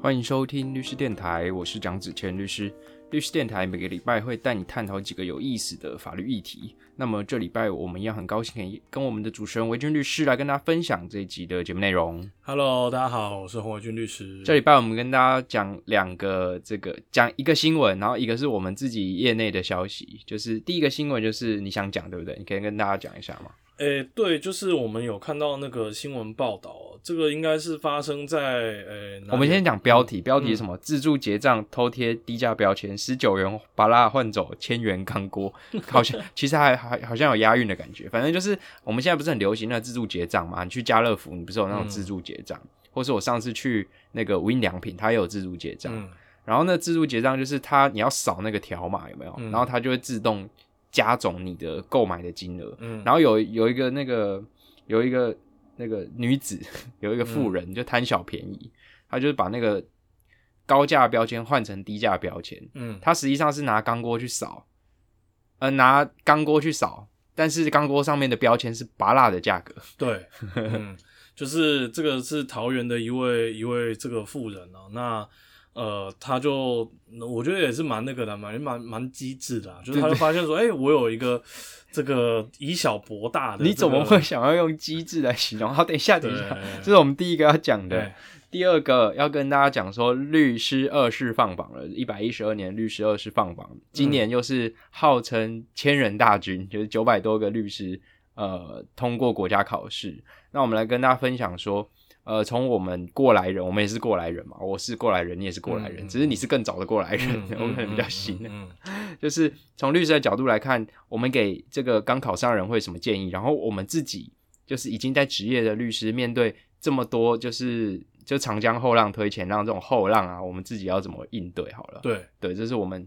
欢迎收听律师电台，我是蒋子谦律师。律师电台每个礼拜会带你探讨几个有意思的法律议题。那么这礼拜我们一样很高兴可以跟我们的主持人维军律师来跟大家分享这一集的节目内容。Hello，大家好，我是洪伟军律师。这礼拜我们跟大家讲两个这个讲一个新闻，然后一个是我们自己业内的消息。就是第一个新闻就是你想讲对不对？你可以跟大家讲一下吗？诶、对，就是我们有看到那个新闻报道，这个应该是发生在诶、我们先讲标题，标题是什么？自助结账偷贴低价标签，十九元把蜡换走千元钢锅，好像其实还还好像有押韵的感觉。反正就是我们现在不是很流行那自助结账嘛？你去家乐福，你不是有那种自助结账，或是我上次去那个无印良品，它也有自助结账。嗯然后那自助结账就是它你要扫那个条码有没有？嗯然后它就会自动加总你的购买的金额。嗯，然后有有一个那个有一个那个女子，有一个富人、嗯就贪小便宜，她就是把那个高价标签换成低价标签，嗯。她实际上是拿钢锅去扫，呃，拿钢锅去扫，但是钢锅上面的标签是拔辣的价格，对，嗯，就是这个是桃园的一位一位这个富人啊，那呃，他就我觉得也是蛮那个的，蛮蛮蛮机智的、啊，就是他就发现说，哎、我有一个这个以小博大的、你怎么会？想要用机智来形容？好，等一下，等一下，这是我们第一个要讲的。第二个要跟大家讲说，律师二试放榜了，一百一十二年律师二试放榜，今年又是号称千人大军，就是九百多个律师呃通过国家考试。那我们来跟大家分享说，呃，从我们过来人，我们也是过来人嘛，我是过来人，你也是过来人，嗯只是你是更早的过来人，嗯我们可能比较新。嗯 就是从律师的角度来看，我们给这个刚考上的人会有什么建议？然后我们自己就是已经在职业的律师，面对这么多就是就长江后浪推前浪这种后浪啊，我们自己要怎么应对？好了，对，对，这是我们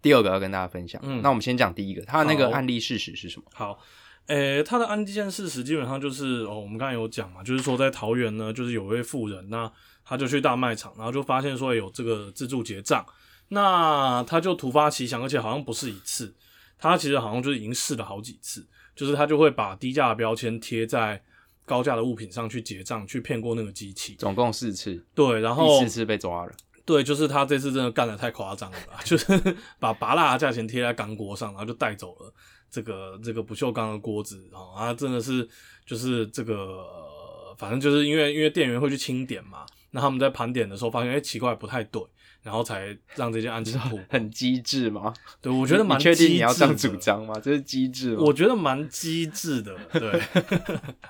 第二个要跟大家分享。嗯那我们先讲第一个，他的那个案例事实是什么？好，诶、他的案件事实基本上就是哦，我们刚才有讲嘛，就是说在桃园呢，就是有位富人，那他就去大卖场，然后就发现说有这个自助结账，那他就突发奇想，而且好像不是一次，他其实好像就是已经试了好几次，就是他就会把低价的标签贴在高价的物品上去结账，去骗过那个机器。总共四次，对，然后第四次被抓了。对，就是他这次真的干的太夸张了吧，就是 把拔蜡的价钱贴在钢锅上，然后就带走了这个这个不锈钢的锅子啊，他真的是就是这个、呃反正就是因为因为店员会去清点嘛，那他们在盘点的时候发现哎、奇怪不太对，然后才让这件案件破。很机智吗？对，我觉得蛮你确定你要这样？主张吗？这是机智吗？我觉得蛮机智的，对，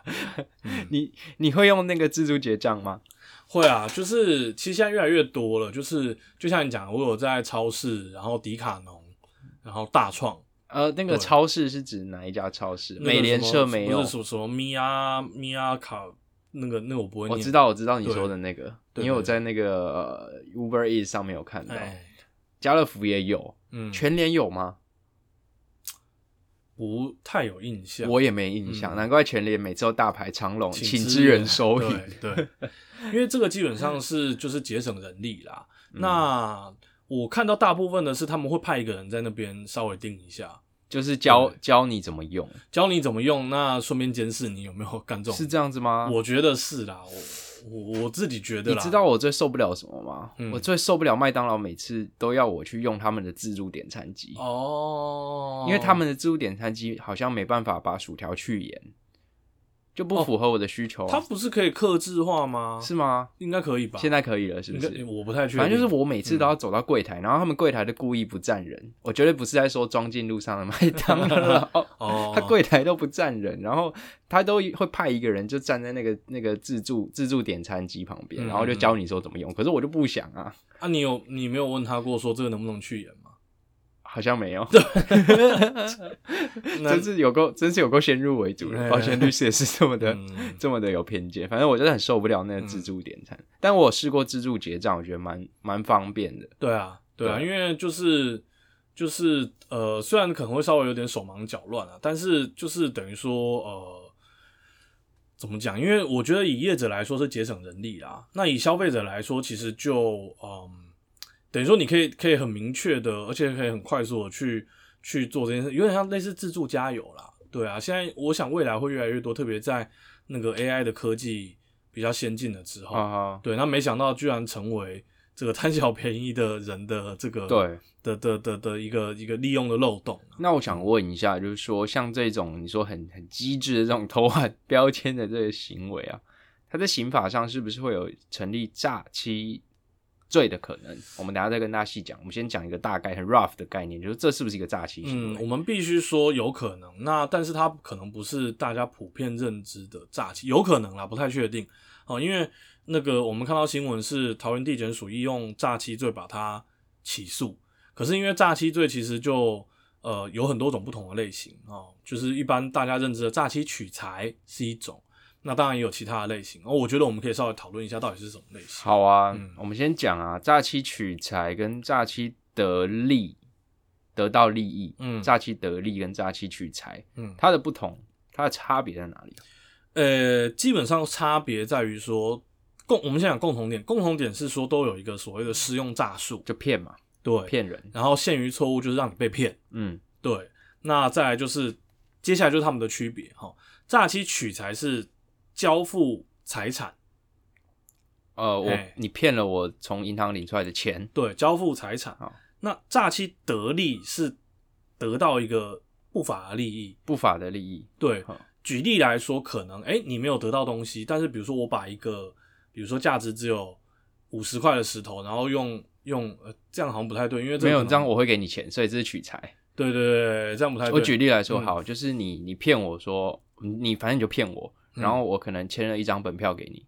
你你会用那个自助结账吗？会啊，就是其实现在越来越多了，就是就像你讲，我有在超市，然后迪卡侬，然后大创。呃，那个超市是指哪一家超市？那个美联社没有不是。什么什么咪呀咪呀卡那个那个我不会念，我知道，我知道你说的那个，对因为我在那个呃 Uber Eats 上面有看到，哎，家乐福也有，嗯，全联有吗？不太有印象，我也没印象，嗯难怪全联每次都大排长龙，请支支援收银。对对，因为这个基本上是就是节省人力啦。嗯那我看到大部分的是他们会派一个人在那边稍微盯一下，就是教教你怎么用，教你怎么用，那顺便监视你有没有干这种。是这样子吗？我觉得是啦，我我我自己觉得啦。你知道我最受不了什么吗？嗯我最受不了麦当劳每次都要我去用他们的自助点餐机，哦，因为他们的自助点餐机好像没办法把薯条去盐，就不符合我的需求、啊它不是可以克制化吗？是吗？应该可以吧？现在可以了，是不是？我不太确定，反正就是我每次都要嗯走到柜台，然后他们柜台的故意不站人，我绝对不是在说装进路上的麦当劳，哦，他柜台都不站人，然后他都会派一个人就站在那个那个自助自助点餐机旁边，嗯然后就教你说怎么用。可是我就不想啊，啊，你有你没有问他过说这个能不能去盐吗？好像没有，那 真是有够真是有够先入为主的。嗯保险律师也是这么的、嗯这么的有偏见，反正我真的很受不了那个自助点餐。但我有试过自助结账，我觉得蛮蛮方便的。对啊，对啊，对因为就是就是呃，虽然可能会稍微有点手忙脚乱啊，但是就是等于说呃，怎么讲？因为我觉得以业者来说是节省人力啦，那以消费者来说，其实就嗯，等于说你可以可以很明确的，而且可以很快速的去去做这件事，有点像类似自助加油啦。对啊，现在我想未来会越来越多，特别在那个 AI 的科技比较先进了之后，对，那没想到居然成为这个贪小便宜的人的这个对。的的的的一个一个利用的漏洞。那我想问一下，就是说像这种你说很很机智的这种偷换标签的这个行为啊，它在刑法上是不是会有成立诈欺罪的可能？我们等下再跟大家细讲。我们先讲一个大概很 rough 的概念，就是这是不是一个诈欺行嗯，我们必须说有可能，那但是它可能不是大家普遍认知的诈欺，有可能啦，不太确定哦。因为那个我们看到新闻是桃园地检署意用诈欺罪把它起诉，可是因为诈欺罪其实就呃有很多种不同的类型哦，就是一般大家认知的诈欺取财是一种，那当然也有其他的类型哦。我觉得我们可以稍微讨论一下到底是什么类型。好啊，嗯。我们先讲啊，诈欺取财跟诈欺得利，得到利益，嗯。诈欺得利跟诈欺取财，嗯。它的不同，它的差别在哪里？呃，基本上差别在于说共，我们先讲共同点，共同点是说都有一个所谓的施用诈术，就骗嘛，对，骗人，然后限于错误就是让你被骗，嗯，对，那再来就是接下来就是他们的区别哈，诈欺取财是交付财产，呃，我哎。你骗了我从银行领出来的钱，对，交付财产。好，那诈欺得利是得到一个不法的利益，不法的利益，对好，举例来说，可能哎、诶你没有得到东西，但是比如说我把一个，比如说价值只有五十块的石头，然后用用呃这样好像不太对，因为没有这样我会给你钱，所以这是取财。对对对对，这样不太对。我举例来说，嗯。好，就是你你骗我说你反正你就骗我，嗯然后我可能签了一张本票给你，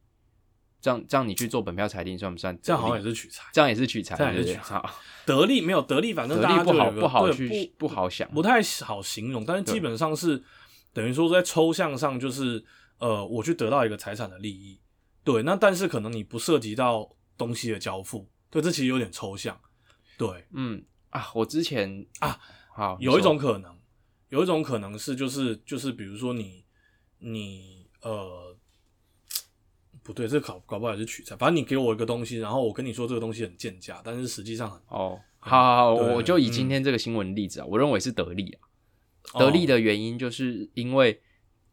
这样这样你去做本票裁定算不算？这样好像也是取财，这样也是取财，这样也是取财好，得利没有得利，反正大得利不好不好对去不好想，不太好形容，但是基本上是等于说在抽象上就是呃，我去得到一个财产的利益，对，那但是可能你不涉及到东西的交付，对，这其实有点抽象，对，嗯啊，我之前啊，好有一种可能，有一种可能是就是就是比如说你你呃。不对，这搞搞不好也是取材。反正你给我一个东西，然后我跟你说这个东西很贱价，但是实际上很哦，好好好，我就以嗯今天这个新闻例子啊，我认为是得利啊。哦得利的原因就是因为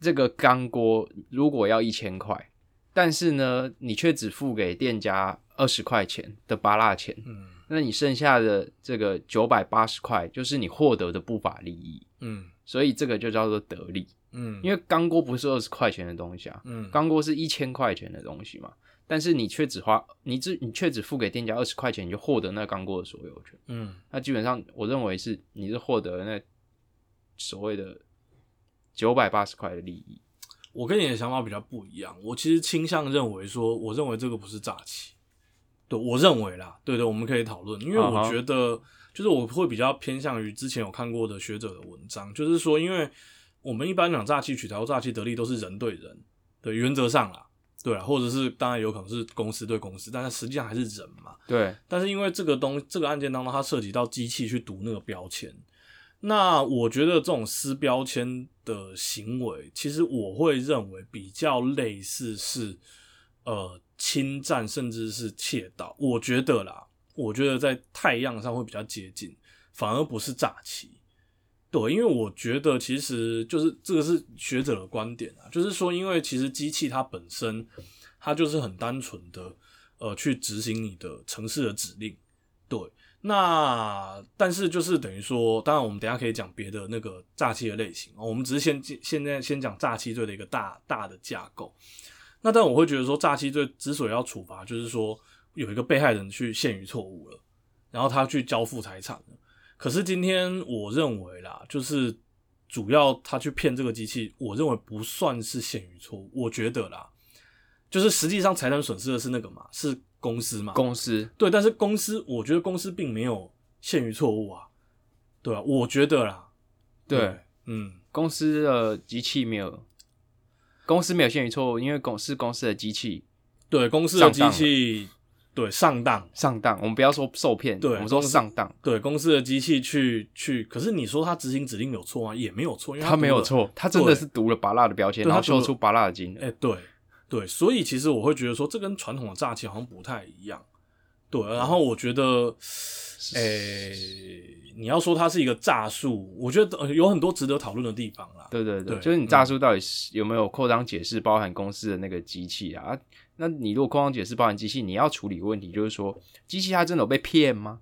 这个钢锅如果要一千块，但是呢，你却只付给店家二十块钱的巴蜡钱，嗯那你剩下的这个九百八十块就是你获得的不法利益，嗯所以这个就叫做得利。嗯，因为钢锅不是二十块钱的东西啊，嗯钢锅是一千块钱的东西嘛，但是你却只花你只你却只付给店家二十块钱，你就获得那钢锅的所有权。嗯那基本上我认为是你是获得那所谓的九百八十块的利益。我跟你的想法比较不一样，我其实倾向认为说，我认为这个不是诈欺，对我认为啦，对对，我们可以讨论，因为我觉得就是我会比较偏向于之前有看过的学者的文章，就是说，因为我们一般讲诈欺取财或诈欺得利都是人对人对原则上啦，对啊，或者是当然有可能是公司对公司，但是实际上还是人嘛，对，但是因为这个东这个案件当中，它涉及到机器去读那个标签，那我觉得这种撕标签的行为，其实我会认为比较类似是呃侵占甚至是窃盗。我觉得啦，我觉得在太阳上会比较接近，反而不是诈欺。对，因为我觉得其实就是这个是学者的观点啊，就是说，因为其实机器它本身它就是很单纯的呃去执行你的城市的指令，对。那但是就是等于说，当然我们等下可以讲别的那个诈欺的类型哦，我们只是先现在先讲诈欺罪的一个大大的架构。那但我会觉得说，诈欺罪之所以要处罚，就是说有一个被害人去陷于错误了，然后他去交付财产了。可是今天我认为啦，就是主要他去骗这个机器，我认为不算是陷于错误，我觉得啦，就是实际上财产损失的是那个嘛，是公司嘛，公司。对，但是公司我觉得公司并没有陷于错误啊，对啊，我觉得啦，对。嗯，公司的机器没有，公司没有陷于错误，因为公是公司的机器对，公司的机器对上当，上当。我们不要说受骗，对我们说上当。对公司的机器去去，可是你说他执行指令有错吗？也没有错，因为他没有错，他真的是读了拔蜡的标签，然后对他读了秀出拔蜡的金额。哎、对对，所以其实我会觉得说，这跟传统的诈欺好像不太一样。对，然后我觉得，诶、你要说它是一个诈术，我觉得呃有很多值得讨论的地方啦。对对对，对就是你诈术到底是有没有扩张解释包含公司的那个机器啊？啊那你如果空方解释包含机器，你要处理问题，就是说机器它真的有被骗吗？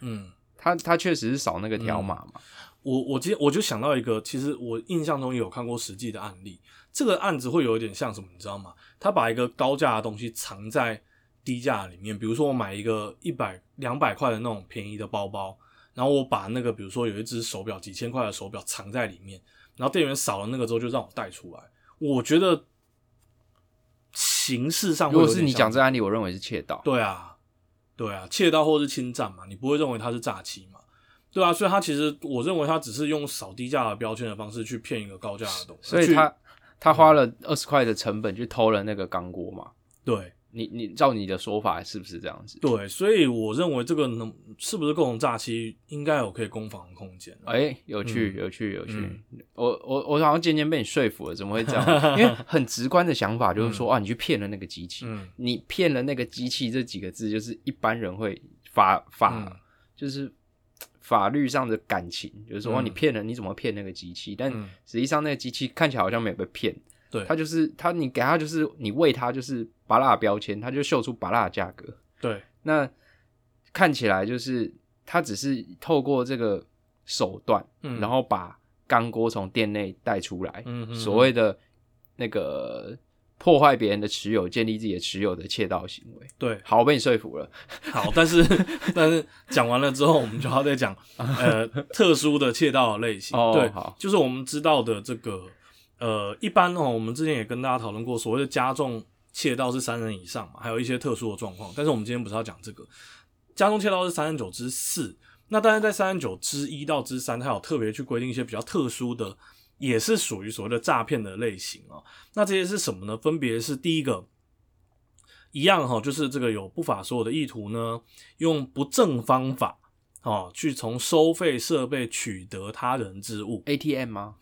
嗯，它它确实是扫那个条码嘛？我我今天我就想到一个，其实我印象中也有看过实际的案例。这个案子会有一点像什么，你知道吗？他把一个高价的东西藏在低价里面，比如说我买一个一百两百块的那种便宜的包包，然后我把那个比如说有一只手表几千块的手表藏在里面，然后店员扫了那个之后就让我带出来。我觉得形式上会如果是你讲这个案例，我认为是窃盗。对啊，对啊，窃盗或是侵占嘛，你不会认为它是诈欺嘛？对啊，所以他其实我认为他只是用扫低价的标签的方式去骗一个高价的东西，所以他他花了二十块的成本去偷了那个钢锅嘛？对你你照你的说法是不是这样子？对，所以我认为这个能是不是共同诈欺，应该有可以攻防的空间。哎、有趣，嗯有趣，有趣。嗯我我我好像渐渐被你说服了，怎么会这样？因为很直观的想法就是说，啊，你去骗了那个机器，嗯你骗了那个机器这几个字，就是一般人会法法、嗯就是法律上的感情，就是说，你骗了，你怎么骗那个机器？但嗯实际上那个机器看起来好像没有被骗，对他就是他，你给他就是你喂他就是拔蜡标签，他就秀出拔蜡的价格。对，那看起来就是他只是透过这个手段，嗯然后把钢锅从店内带出来，嗯嗯所谓的那个破坏别人的持有、建立自己的持有的窃盗行为。对，好，我被你说服了。好，但是 但是讲完了之后，我们就要再讲呃特殊的窃盗类型。哦对，好就是我们知道的这个呃，一般哦，我们之前也跟大家讨论过，所谓的加重窃盗是三人以上嘛，还有一些特殊的状况。但是我们今天不是要讲这个，加重窃盗是三十九之四。那当然在三十九之一到之三，它有特别去规定一些比较特殊的，也是属于所谓的诈骗的类型哦。那这些是什么呢？分别是第一个，一样哈、就是这个有不法所有的意图呢，用不正方法哦，去从收费设备取得他人之物，ATM 吗？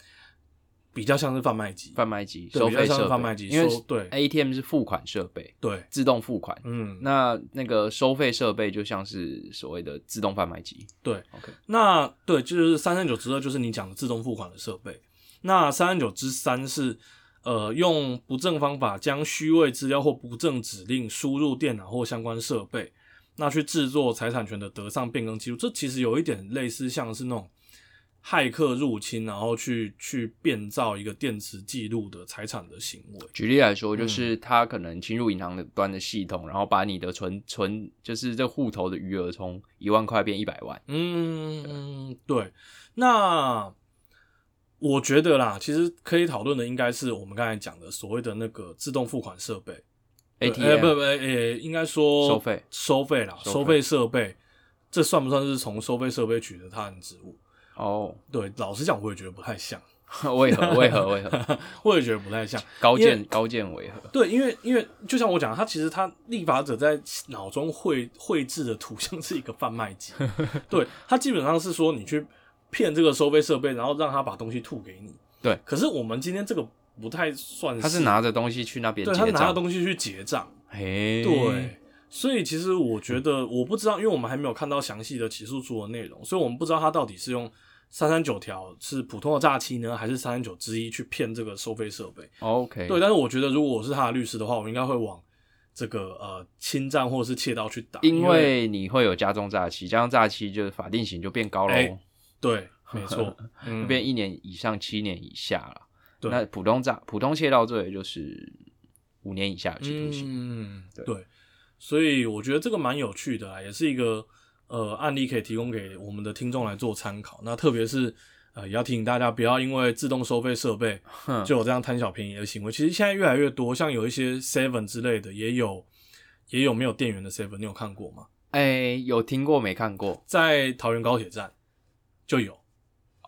比较像是贩卖机。贩卖机、对比较像收费设备，贩卖机因为收对 ATM 是付款设备，对，自动付款。嗯，那那个收费设备就像是所谓的自动贩卖机。对，OK，那对，就是三三九之二，就是你讲的自动付款的设备。那三三九之三是呃用不正方法将虚位资料或不正指令输入电脑或相关设备，那去制作财产权的得上变更记录。这其实有一点类似像是那种骇客入侵，然后去去变造一个电磁记录的财产的行为。举例来说，嗯就是他可能侵入银行的端的系统，然后把你的存存，就是这户头的余额从一万块变一百万。嗯，对。那我觉得啦，其实可以讨论的应该是我们刚才讲的所谓的那个自动付款设备。ATM 呃不不，呃，应该说收费收费啦，收费设备，这算不算是从收费设备取得他人职务？哦，对，老实讲，我也觉得不太像，为何？为何？为何？我也觉得不太像。高见高见为何？对，因为因为就像我讲，他其实他立法者在脑中绘绘制的图像是一个贩卖机，对他基本上是说你去骗这个收费设备，然后让他把东西吐给你。对，可是我们今天这个不太算是，他是拿着东西去那边对他拿着。东西去结账，嘿，对。所以其实我觉得，我不知道，因为我们还没有看到详细的起诉书的内容，所以我们不知道他到底是用三三九条是普通的诈欺呢，还是三三九之一去骗这个收费设备。，OK，对，但是我觉得如果我是他的律师的话，我应该会往这个呃侵占或者是窃盗去打，因为为你会有加重诈欺，加重诈欺就是法定刑就变高了，哎对，没错，嗯，变一年以上七年以下了。对那普通诈普通窃盗罪就是五年以下有期徒刑。嗯，对对，所以我觉得这个蛮有趣的啊，也是一个呃案例可以提供给我们的听众来做参考。那特别是呃，也要提醒大家不要因为自动收费设备哼就有这样贪小便宜的行为。其实现在越来越多，像有一些 Seven 之类的，也有也有没有电源的 Seven，你有看过吗？哎、有听过没看过？在桃园高铁站就有。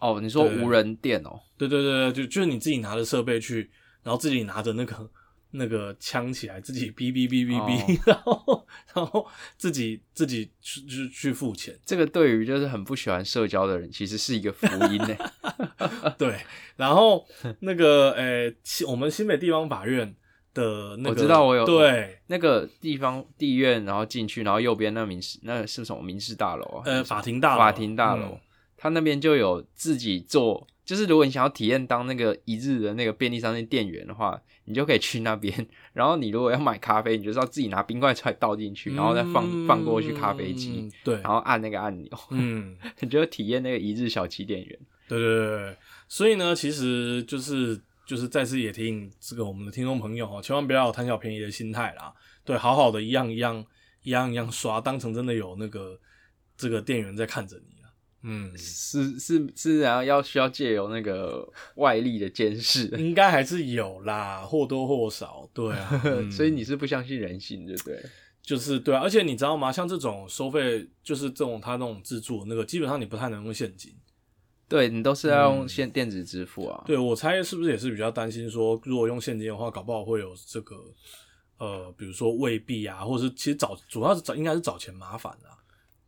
哦，你说无人店哦，对对对，对就就是你自己拿着设备去，然后自己拿着那个那个枪起来，自己 哔哔哔哔哔，哦然后然后自己自己去去去付钱。这个对于就是很不喜欢社交的人，其实是一个福音呢。对，然后那个 呃，新我们新北地方法院的那个，我知道我有对，那个地方地院，然后进去，然后右边那民事那是什么民事大楼啊？呃，法庭大楼，法庭大楼，嗯他那边就有自己做，就是如果你想要体验当那个一日的那个便利商店店员的话，你就可以去那边。然后你如果要买咖啡，你就是要自己拿冰块出来倒进去，然后再放、嗯放过去咖啡机，，对，然后按那个按钮，嗯，你就体验那个一日小七店员。对对对对，所以呢，其实就是就是再次也提醒这个我们的听众朋友哦，千万不要有贪小便宜的心态啦。对，好好的一样一样一样一样刷，当成真的有那个这个店员在看着你了。嗯，是是是，然后要需要借由那个外力的监视，应该还是有啦，或多或少。对啊，嗯所以你是不相信人性，对不对？就是对啊，而且你知道吗？像这种收费，就是这种他那种自助那个，基本上你不太能用现金。对你都是要用嗯现电子支付啊。对我猜是不是也是比较担心说，如果用现金的话，搞不好会有这个呃，比如说未必啊，或者是其实找主要是找应该是找钱麻烦啊。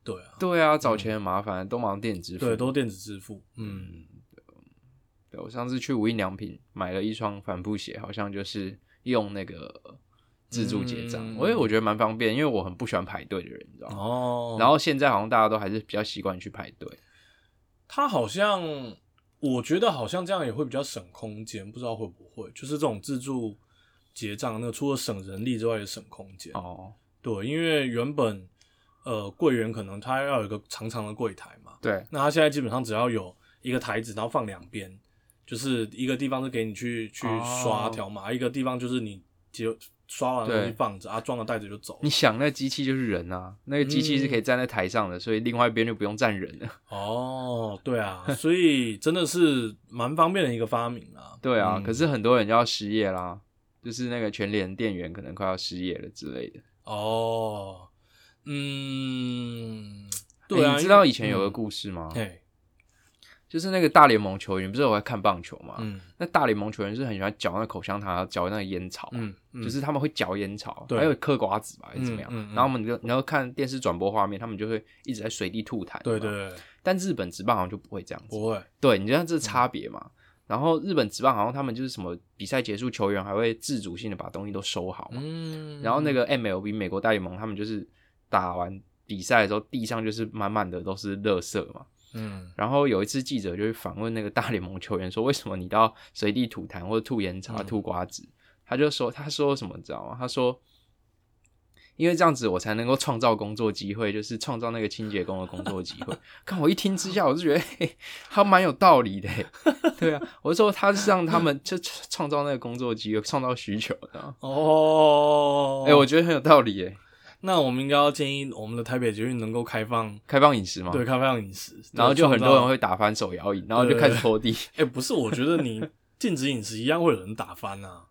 对啊，对啊，找钱很麻烦，都忙电子支付。对，都电子支付。嗯，对我上次去无印良品买了一双帆布鞋，好像就是用那个自助结账，嗯我也我觉得蛮方便，因为我很不喜欢排队的人，你知道吗？哦，然后现在好像大家都还是比较习惯去排队。他好像，我觉得好像这样也会比较省空间，不知道会不会，就是这种自助结账，那个除了省人力之外，也省空间。哦，对，因为原本呃柜员可能他要有一个长长的柜台嘛，对，那他现在基本上只要有一个台子，然后放两边，就是一个地方是给你去去刷哦条码，一个地方就是你就刷完东西对放着啊，装了袋子就走。你想那机器就是人啊，那个机器是可以站在台上的，所以另外一边就不用站人了。哦，对啊，所以真的是蛮方便的一个发明啊。对啊，嗯可是很多人就要失业啦，就是那个全联店员可能快要失业了之类的。哦，嗯，对啊，欸你知道以前有个嗯故事吗？嘿，就是那个大联盟球员，不是有在看棒球嘛？嗯那大联盟球员是很喜欢嚼那口香糖，嚼那个烟草，嗯，嗯就是他们会嚼烟草，还有嗑瓜子吧，还是怎么样？然后我们就然后看电视转播画面，他们就会一直在随地吐痰。对对对，但日本职棒好像就不会这样子。不会，对，你知道这差别嘛？然后日本职棒好像他们就是什么比赛结束，球员还会自主性的把东西都收好嘛。嗯，然后那个 MLB 美国大联盟，他们就是打完比赛的时候，地上就是满满的都是垃圾嘛。嗯然后有一次记者就去访问那个大联盟球员说，为什么你都要随地吐痰或者吐烟草、嗯吐瓜子？他就说，他说什么你知道吗？他说，因为这样子我才能够创造工作机会，就是创造那个清洁工的工作机会。看我一听之下，我就觉得嘿，他蛮有道理的嘿。对啊，我就说他是让他们就创造那个工作机会，创造需求的。哦，哎、我觉得很有道理耶。那我们应该要建议我们的台北捷运能够开放，开放饮食嘛，对，开放饮食，然后就很多人会打翻手摇饮，然后就开始拖地。哎、不是，我觉得你禁止饮食一样会有人打翻啊。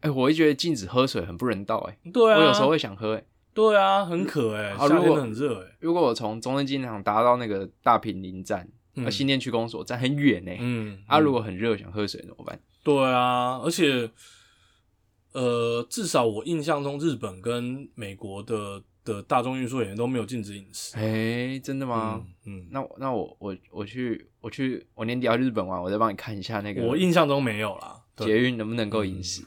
哎、我会觉得禁止喝水很不人道哎、对啊，我有时候会想喝哎、对啊，很渴哎、啊如果夏天很热哎、如果我从中正纪念堂搭到那个大平林站，新店区公所站很远呢、嗯，啊，嗯。如果很热想喝水怎么办？对啊，而且呃，至少我印象中，日本跟美国的的大众运输人员都没有禁止饮食。哎、真的吗？嗯那我那我我我去我去我年底要去日本玩，我再帮你看一下那嗯，个我印象中没有啦。捷运能不能够饮食。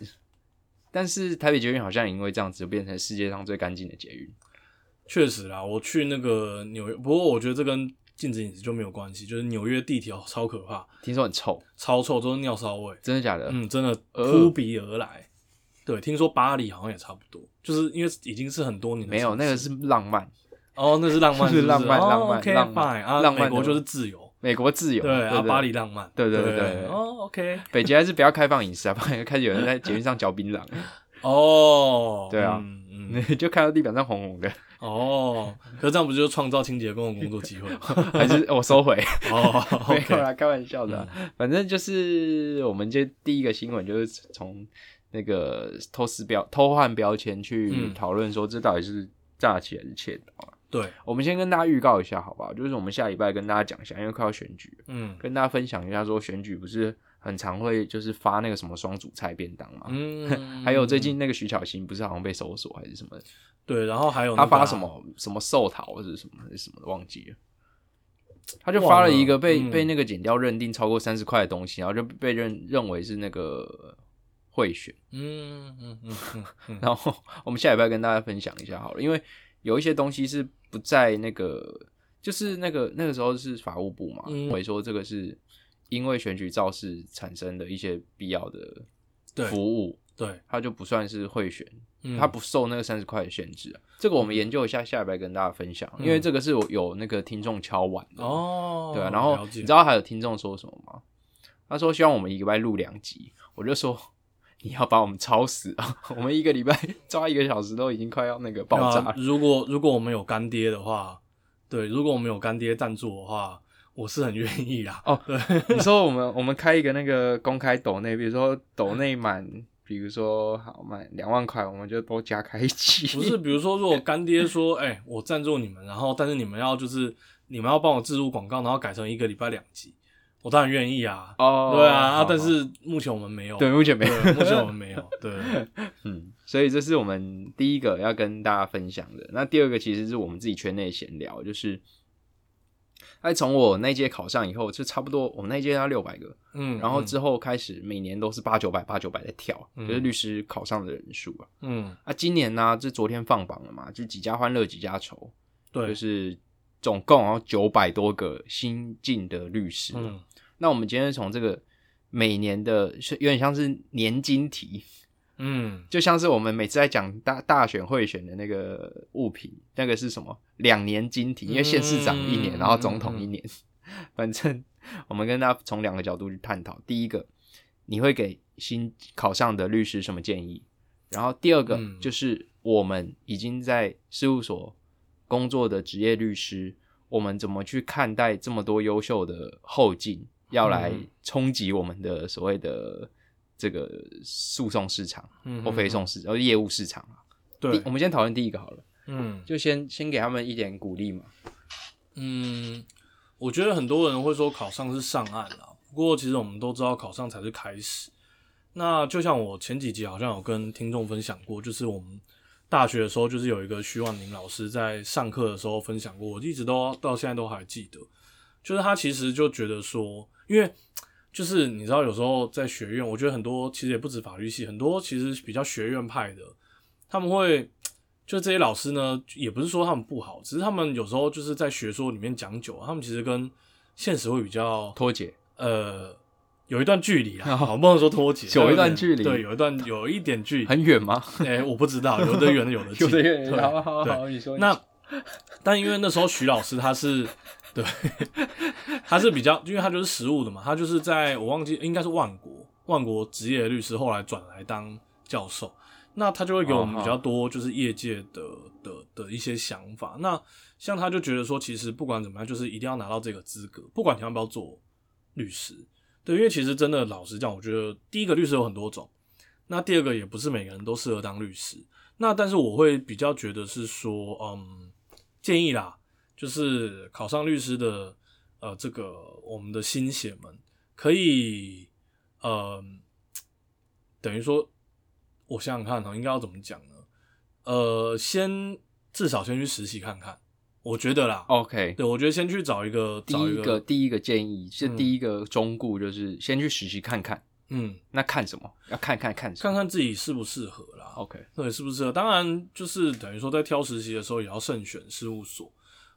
但是台北捷运好像因为这样子就变成世界上最干净的捷运。确实啦，我去那个纽约，不过我觉得这跟禁止饮食就没有关系，就是纽约地铁超可怕，听说很臭，超臭，都是尿骚味。真的假的？嗯，真的呃扑鼻而来。对，听说巴黎好像也差不多，就是因为已经是很多年的没有，那个是浪漫。哦，那是浪漫，是浪漫哦浪漫浪漫啊，浪漫美国就是自由，美国自由，对啊，巴黎浪漫，对对对对对。哦，OK，北捷还是不要开放饮食啊，不然开始有人在捷运上嚼槟榔，哦，对啊嗯嗯，就看到地板上红红的，哦，可是这样不就创造清洁工的工作机会吗？还是我收回，哦没有啦，开玩笑的啊、反正就是我们就第一个新闻就是从那个偷撕标偷换标签去嗯讨论说这到底是诈欺还是窃盗啊。对，我们先跟大家预告一下，好不好？就是我们下礼拜跟大家讲一下，因为快要选举，嗯跟大家分享一下说选举不是很常会就是发那个什么双主菜便当嘛。嗯，还有最近那个徐巧芯不是好像被搜索还是什么？对，然后还有他发什？么什么寿桃或者什么还是什么的忘记了。他就发了一个被、嗯被那个剪掉认定超过三十块的东西，然后就被认认为是那个贿选。嗯嗯嗯嗯嗯，然后我们下礼拜跟大家分享一下好了，因为有一些东西是不在那个，就是那个那个时候是法务部嘛，嗯我也说这个是因为选举造势产生的一些必要的服务，对，它就不算是贿选，嗯它不受那个三十块的限制啊。这个我们研究一下，下礼拜跟大家分享，因为这个是我有那个听众敲碗的，嗯哦，对啊。然后你知道还有听众说什么吗？他说希望我们一个礼拜录两集，我就说。你要把我们超死啊！我们一个礼拜抓一个小时都已经快要那个爆炸如果如果我们有干爹的话，对，如果我们有干爹赞助的话，我是很愿意啦。哦对，你说我们我们开一个那个公开抖内，比如说抖内满，比如说好满两万块，我们就都加开一期。不是，比如说，如果干爹说，哎、我赞助你们，然后但是你们要就是你们要帮我植入广告，然后改成一个礼拜两集，我当然愿意啊。哦，对啊，啊但是目前我们没有，对目前没有目前我们没有，对，嗯，所以这是我们第一个要跟大家分享的。那第二个其实是我们自己圈内闲聊，就是，哎，从我那届考上以后，就差不多我们那届要六百个，嗯，然后嗯之后开始每年都是八九百八九百在跳，嗯就是律师考上的人数啊。嗯，啊，今年呢，这昨天放榜了嘛，就几家欢乐几家愁，对，就是总共然后九百多个新进的律师。嗯那我们今天从这个每年的，是有点像是年金题，嗯 就像是我们每次在讲大大选贿选的那个物品，那个是什么两年金题，因为县市长一年，嗯然后总统一年，反正我们跟大家从两个角度去探讨。第一个，你会给新考上的律师什么建议？然后第二个、嗯就是我们已经在事务所工作的职业律师，我们怎么去看待这么多优秀的后进要来嗯冲击我们的所谓的这个诉讼市场嗯或非讼市，呃业务市场啊。对，我们先讨论第一个好了，嗯就先先给他们一点鼓励嘛。嗯，我觉得很多人会说考上是上岸啊，不过其实我们都知道考上才是开始。那就像我前几集好像有跟听众分享过，就是我们大学的时候，就是有一个徐婉宁老师在上课的时候分享过，我一直都到现在都还记得。就是他其实就觉得说，因为就是你知道，有时候在学院，我觉得很多其实也不止法律系，很多其实比较学院派的，他们会就这些老师呢，也不是说他们不好，只是他们有时候就是在学说里面讲久，他们其实跟现实会比较脱节，呃有一段距离啊，好不能说脱节，有一段距离对，有一段有一点距离，很远吗？哎、我不知道，有的远的有的近，有的 远，好好好，你说。那但因为那时候徐老师他是对，他是比较，因为他就是实务的嘛，他就是在我忘记应该是万国万国职业律师，后来转来当教授，那他就会给我们比较多就是业界的的的一些想法。那像他就觉得说，其实不管怎么样，就是一定要拿到这个资格，不管你要不要做律师。对，因为其实真的老实讲，我觉得第一个律师有很多种，那第二个也不是每个人都适合当律师。那但是我会比较觉得是说，嗯，建议啦，就是考上律师的，呃，这个我们的新血们可以，呃，等于说，我想想看哈，应该要怎么讲呢？呃，先至少先去实习看看，我觉得啦，OK，对我觉得先去找一个，第找一个第一个建议是嗯第一个忠固，就是先去实习看看。嗯，那看什么？要看看看什么看看自己适不适合啦。？OK，对，适不适合？当然，就是等于说，在挑实习的时候，也要慎选事务所。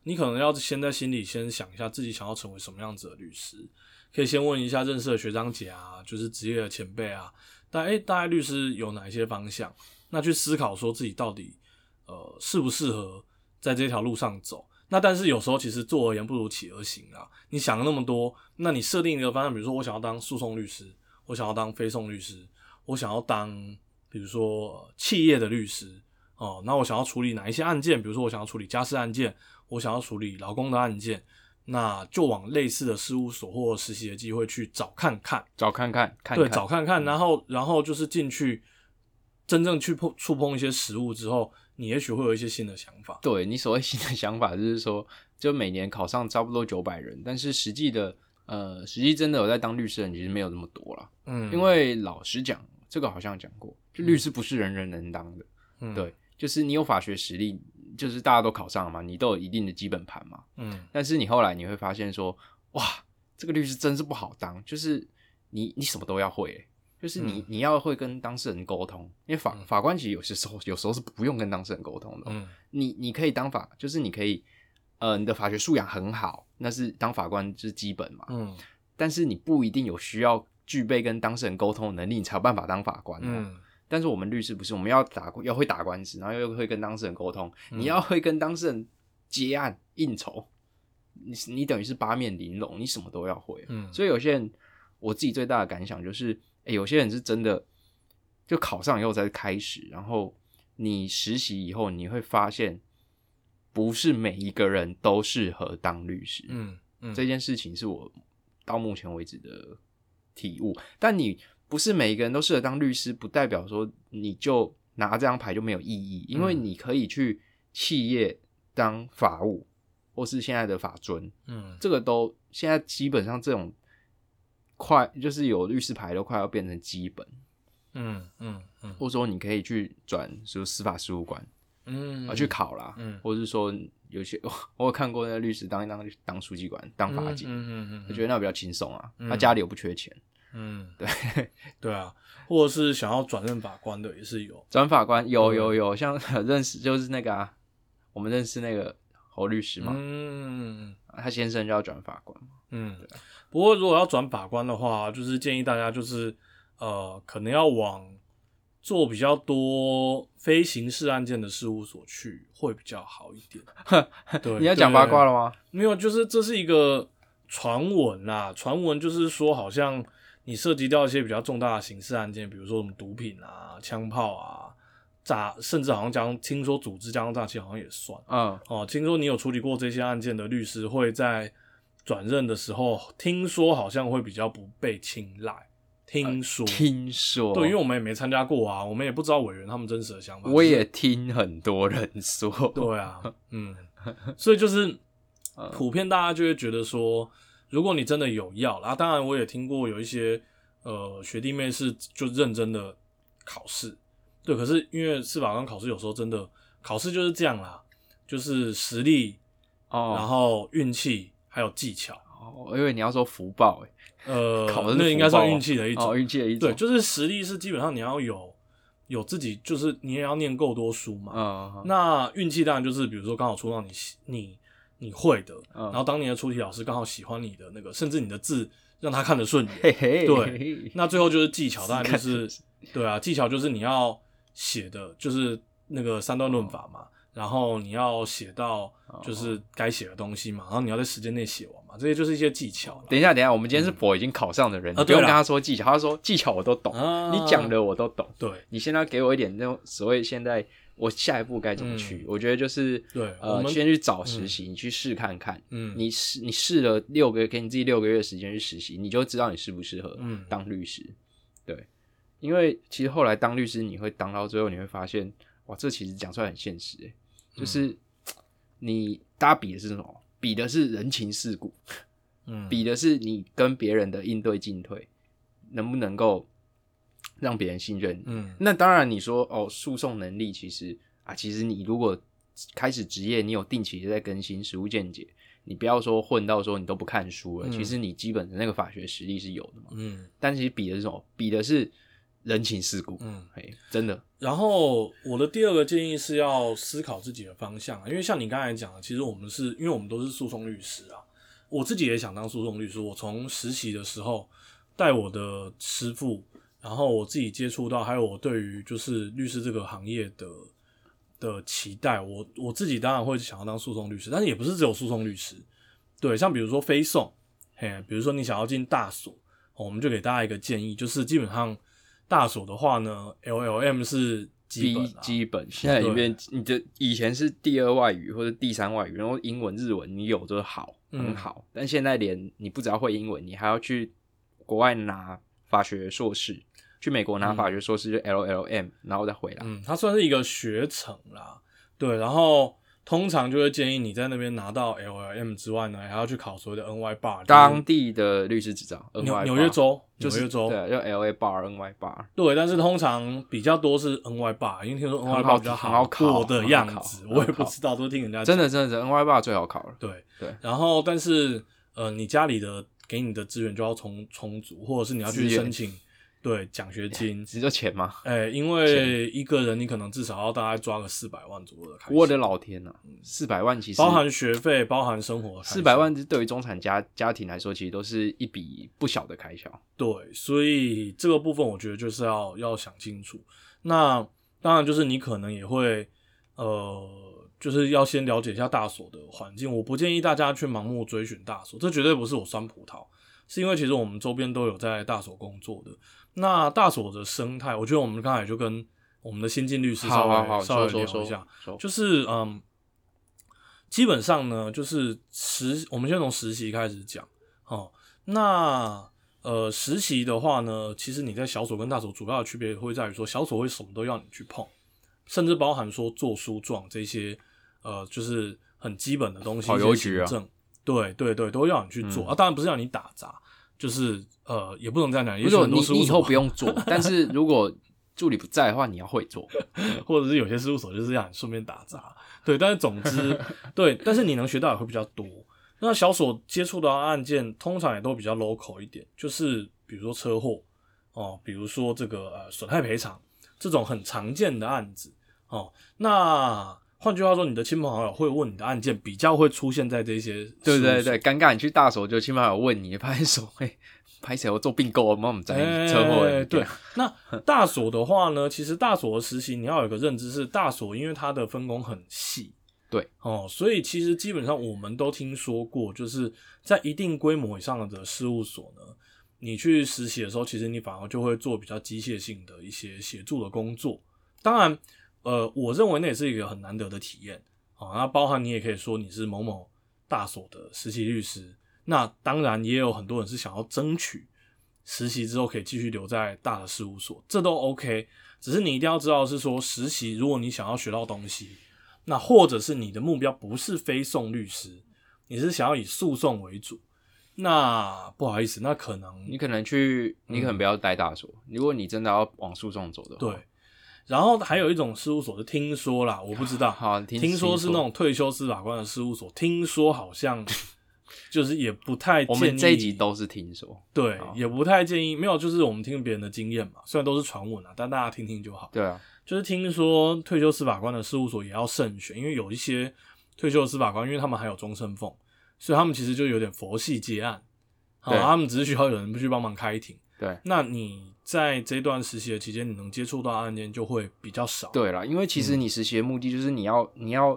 你可能要先在心里先想一下，自己想要成为什么样子的律师，可以先问一下认识的学长姐啊，就是职业的前辈啊，大诶、大概律师有哪一些方向？那去思考说自己到底呃适不适合在这条路上走。那但是有时候其实做而言不如起而行啊。你想了那么多，那你设定一个方向，比如说我想要当诉讼律师，我想要当非讼律师，我想要当比如说、企业的律师哦，那我想要处理哪一些案件？比如说我想要处理家事案件，我想要处理劳工的案件，那就往类似的事务所或实习的机会去找看看。找看看看对，找看看，然后然后就是进去真正去碰触碰一些实物之后，你也许会有一些新的想法。对你所谓新的想法，就是说，就每年考上差不多九百人，但是实际的，呃，实际真的有在当律师的人其实没有那么多了。嗯，因为老实讲，这个好像讲过，就律师不是人人能当的。嗯对，就是你有法学实力，就是大家都考上了嘛，你都有一定的基本盘嘛。嗯但是你后来你会发现说，哇，这个律师真是不好当，就是你你什么都要会欸、就是你、你要会跟当事人沟通，因为法、法官其实有些时候有时候是不用跟当事人沟通的哦、嗯你你可以当法，就是你可以呃你的法学素养很好，那是当法官就是基本嘛，嗯但是你不一定有需要具备跟当事人沟通的能力，你才有办法当法官、哦。嗯但是我们律师不是，我们要打要会打官司，然后又会跟当事人沟通，嗯你要会跟当事人接案应酬，你你等于是八面玲珑，你什么都要会。嗯，所以有些人，我自己最大的感想就是，诶有些人是真的就考上以后才开始，然后你实习以后，你会发现不是每一个人都适合当律师。嗯嗯这件事情是我到目前为止的体悟。但你不是每一个人都适合当律师，不代表说你就拿这张牌就没有意义，因为嗯。你可以去企业当法务，或是现在的法尊，嗯。这个都现在基本上这种快就是有律师牌都快要变成基本，嗯嗯嗯。或者说你可以去转就司法事务官嗯。啊去考啦，嗯。或者是说有些 我有看过那个律师当一当当书记官当法警。嗯嗯嗯，我觉得那比较轻松啊，嗯。他家里又不缺钱。嗯对 对啊，或者是想要转任法官的也是有，转法官有有有，像 认识就是那个啊，我们认识那个侯律师嘛，嗯他先生就要转法官嘛。嗯。不过如果要转法官的话，就是建议大家就是呃，可能要往做比较多非刑事案件的事务所去，会比较好一点。对，你要讲八卦了。了吗？没有，就是这是一个传闻啦。传闻就是说，好像你涉及到一些比较重大的刑事案件，比如说什么毒品啊、枪炮啊、诈，甚至好像讲听说组织加上诈欺好像也算嗯，哦。听说你有处理过这些案件的律师会在转任的时候，听说好像会比较不被青睐。听说，听说，对，因为我们也没参加过啊，我们也不知道委员他们真实的想法。我也听很多人说，对啊，嗯，所以就是嗯普遍大家就会觉得说，如果你真的有要啦，当然我也听过有一些呃学弟妹是就认真的考试，对，可是因为司法官考试有时候真的考试就是这样啦，就是实力哦，然哦，后运气还有技巧，哦因为你要说福报，哎，呃，考的那应该算运气的一种，哦，运气的一种，对，就是实力是基本上你要有有自己，就是你也要念够多书嘛，嗯，那运气当然就是，比如说刚好出到你你你会的，嗯然后当年的出题老师刚好喜欢你的那个，甚至你的字让他看得顺眼。嘿嘿，对，那最后就是技巧，当然就是对啊，技巧就是你要写的就是那个三段论法嘛，然后你要写到就是该写的东西嘛，然后你要在时间内写完嘛，这些就是一些技巧。等一下，等一下，我们今天是佛已经考上的人，不用跟他说技巧，他说技巧我都懂，啊你讲的我都懂。对你现在给我一点那种所谓现在我下一步该怎么去？我觉得就是嗯对我呃，们先去找实习，你去试看看。嗯你试你试了六个月，给你自己六个月时间去实习，你就知道你适不适合嗯当律师。对，因为其实后来当律师，你会当到最后，你会发现，哇，这其实讲出来很现实，欸就是、嗯你大家比的是什么？比的是人情世故，嗯比的是你跟别人的应对进退，能不能够让别人信任你。嗯那当然，你说哦，诉讼能力其实啊，其实你如果开始职业，你有定期的在更新实务见解，你不要说混到说你都不看书了，嗯其实你基本的那个法学实力是有的嘛。嗯但其实比的是什么？比的是人情世故。嗯。嘿，真的，然后我的第二个建议是要思考自己的方向啊，因为像你刚才讲的，其实我们是因为我们都是诉讼律师啊，我自己也想当诉讼律师。我从实习的时候带我的师傅，然后我自己接触到，还有我对于就是律师这个行业的的期待，我我自己当然会想要当诉讼律师，但是也不是只有诉讼律师，对，像比如说非讼，嘿，比如说你想要进大所，哦我们就给大家一个建议，就是基本上大所的话呢，LLM 是基本基啊，基本现在里面，你的以前是第二外语或者第三外语，然后英文、日文你有就好，嗯。很好。但现在连你不只要会英文，你还要去国外拿法学硕士，去美国拿法学硕士就 LLM，、然后再回来。嗯，它算是一个学程啦，对，然后通常就会建议你在那边拿到 LLM 之外呢，还要去考所谓的 NY bar，就是当地的律师执照，纽纽约州，就是纽约州，对，啊就 LA bar、NY bar。对，但是通常比较多是 NY bar，因为听说 NY bar 比较很好考的样子，我也不知道，都听人家真讲的真的真的 NY bar 最好考了。对对，然后但是呃，你家里的给你的资源就要充充足，或者是你要去申请，对奖学金，只有钱吗？哎、因为一个人你可能至少要大概抓个四百万左右的开销，我的老天呐、四百万其实包含学费，包含生活四百万，对于中产家家庭来说，其实都是一笔不小的开销。对，所以这个部分我觉得就是要要想清楚。那当然就是你可能也会呃，就是要先了解一下大所的环境。我不建议大家去盲目追寻大所，这绝对不是我酸葡萄，是因为其实我们周边都有在大所工作的。那大所的生态，我觉得我们刚才就跟我们的新进律师稍微好好好，稍微聊一下就是嗯，基本上呢，就是实，我们先从实习开始讲哦。那呃，实习的话呢，其实你在小所跟大所主要的区别会在于说，小所会什么都要你去碰，甚至包含说做书状这些，呃，就是很基本的东西，跑一些邮局啊行政，对对对，都要你去做、嗯啊。当然不是让你打杂，就是呃，也不能这样讲，也如果许很多事务你你以后不用做，但是如果助理不在的话，你要会做。或者是有些事务所就是让你顺便打杂，对，但是总之 对，但是你能学到也会比较多。那小所接触到案件通常也都比较 local 一点，就是比如说车祸哦，比如说这个呃损害赔偿这种很常见的案子哦。那换句话说，你的亲朋好友会问你的案件，比较会出现在这些对对对，尴尬，你去大所就亲朋好友问你，拍手，嘿，拍谁？我做并购，我们在车祸。对，那大所的话呢，其实大所的实习你要有一个认知是，大所因为它的分工很细，对哦，所以其实基本上我们都听说过，就是在一定规模以上的事务所呢，你去实习的时候，其实你反而就会做比较机械性的一些协助的工作。当然，呃，我认为那也是一个很难得的体验啊。那包含你也可以说你是某某大所的实习律师，那当然也有很多人是想要争取实习之后可以继续留在大的事务所，这都 OK。只是你一定要知道是说，实习如果你想要学到东西，那或者是你的目标不是非讼律师，你是想要以诉讼为主，那不好意思，那可能你可能去，你可能不要待大所。如果你真的要往诉讼走的话，对。然后还有一种事务所是听说啦，我不知道，好，听听说是那种退休司法官的事务所，听说好像 就是也不太建议。我们这一集都是听说，对，也不太建议。没有，就是我们听别人的经验嘛，虽然都是传闻啊，但大家听听就好。对啊，就是听说退休司法官的事务所也要慎选，因为有一些退休的司法官，因为他们还有终身俸，所以他们其实就有点佛系接案，好、他们只是需要有人去帮忙开庭。对那你在这段实习的期间，你能接触到的案件就会比较少。对啦，因为其实你实习的目的就是你要你要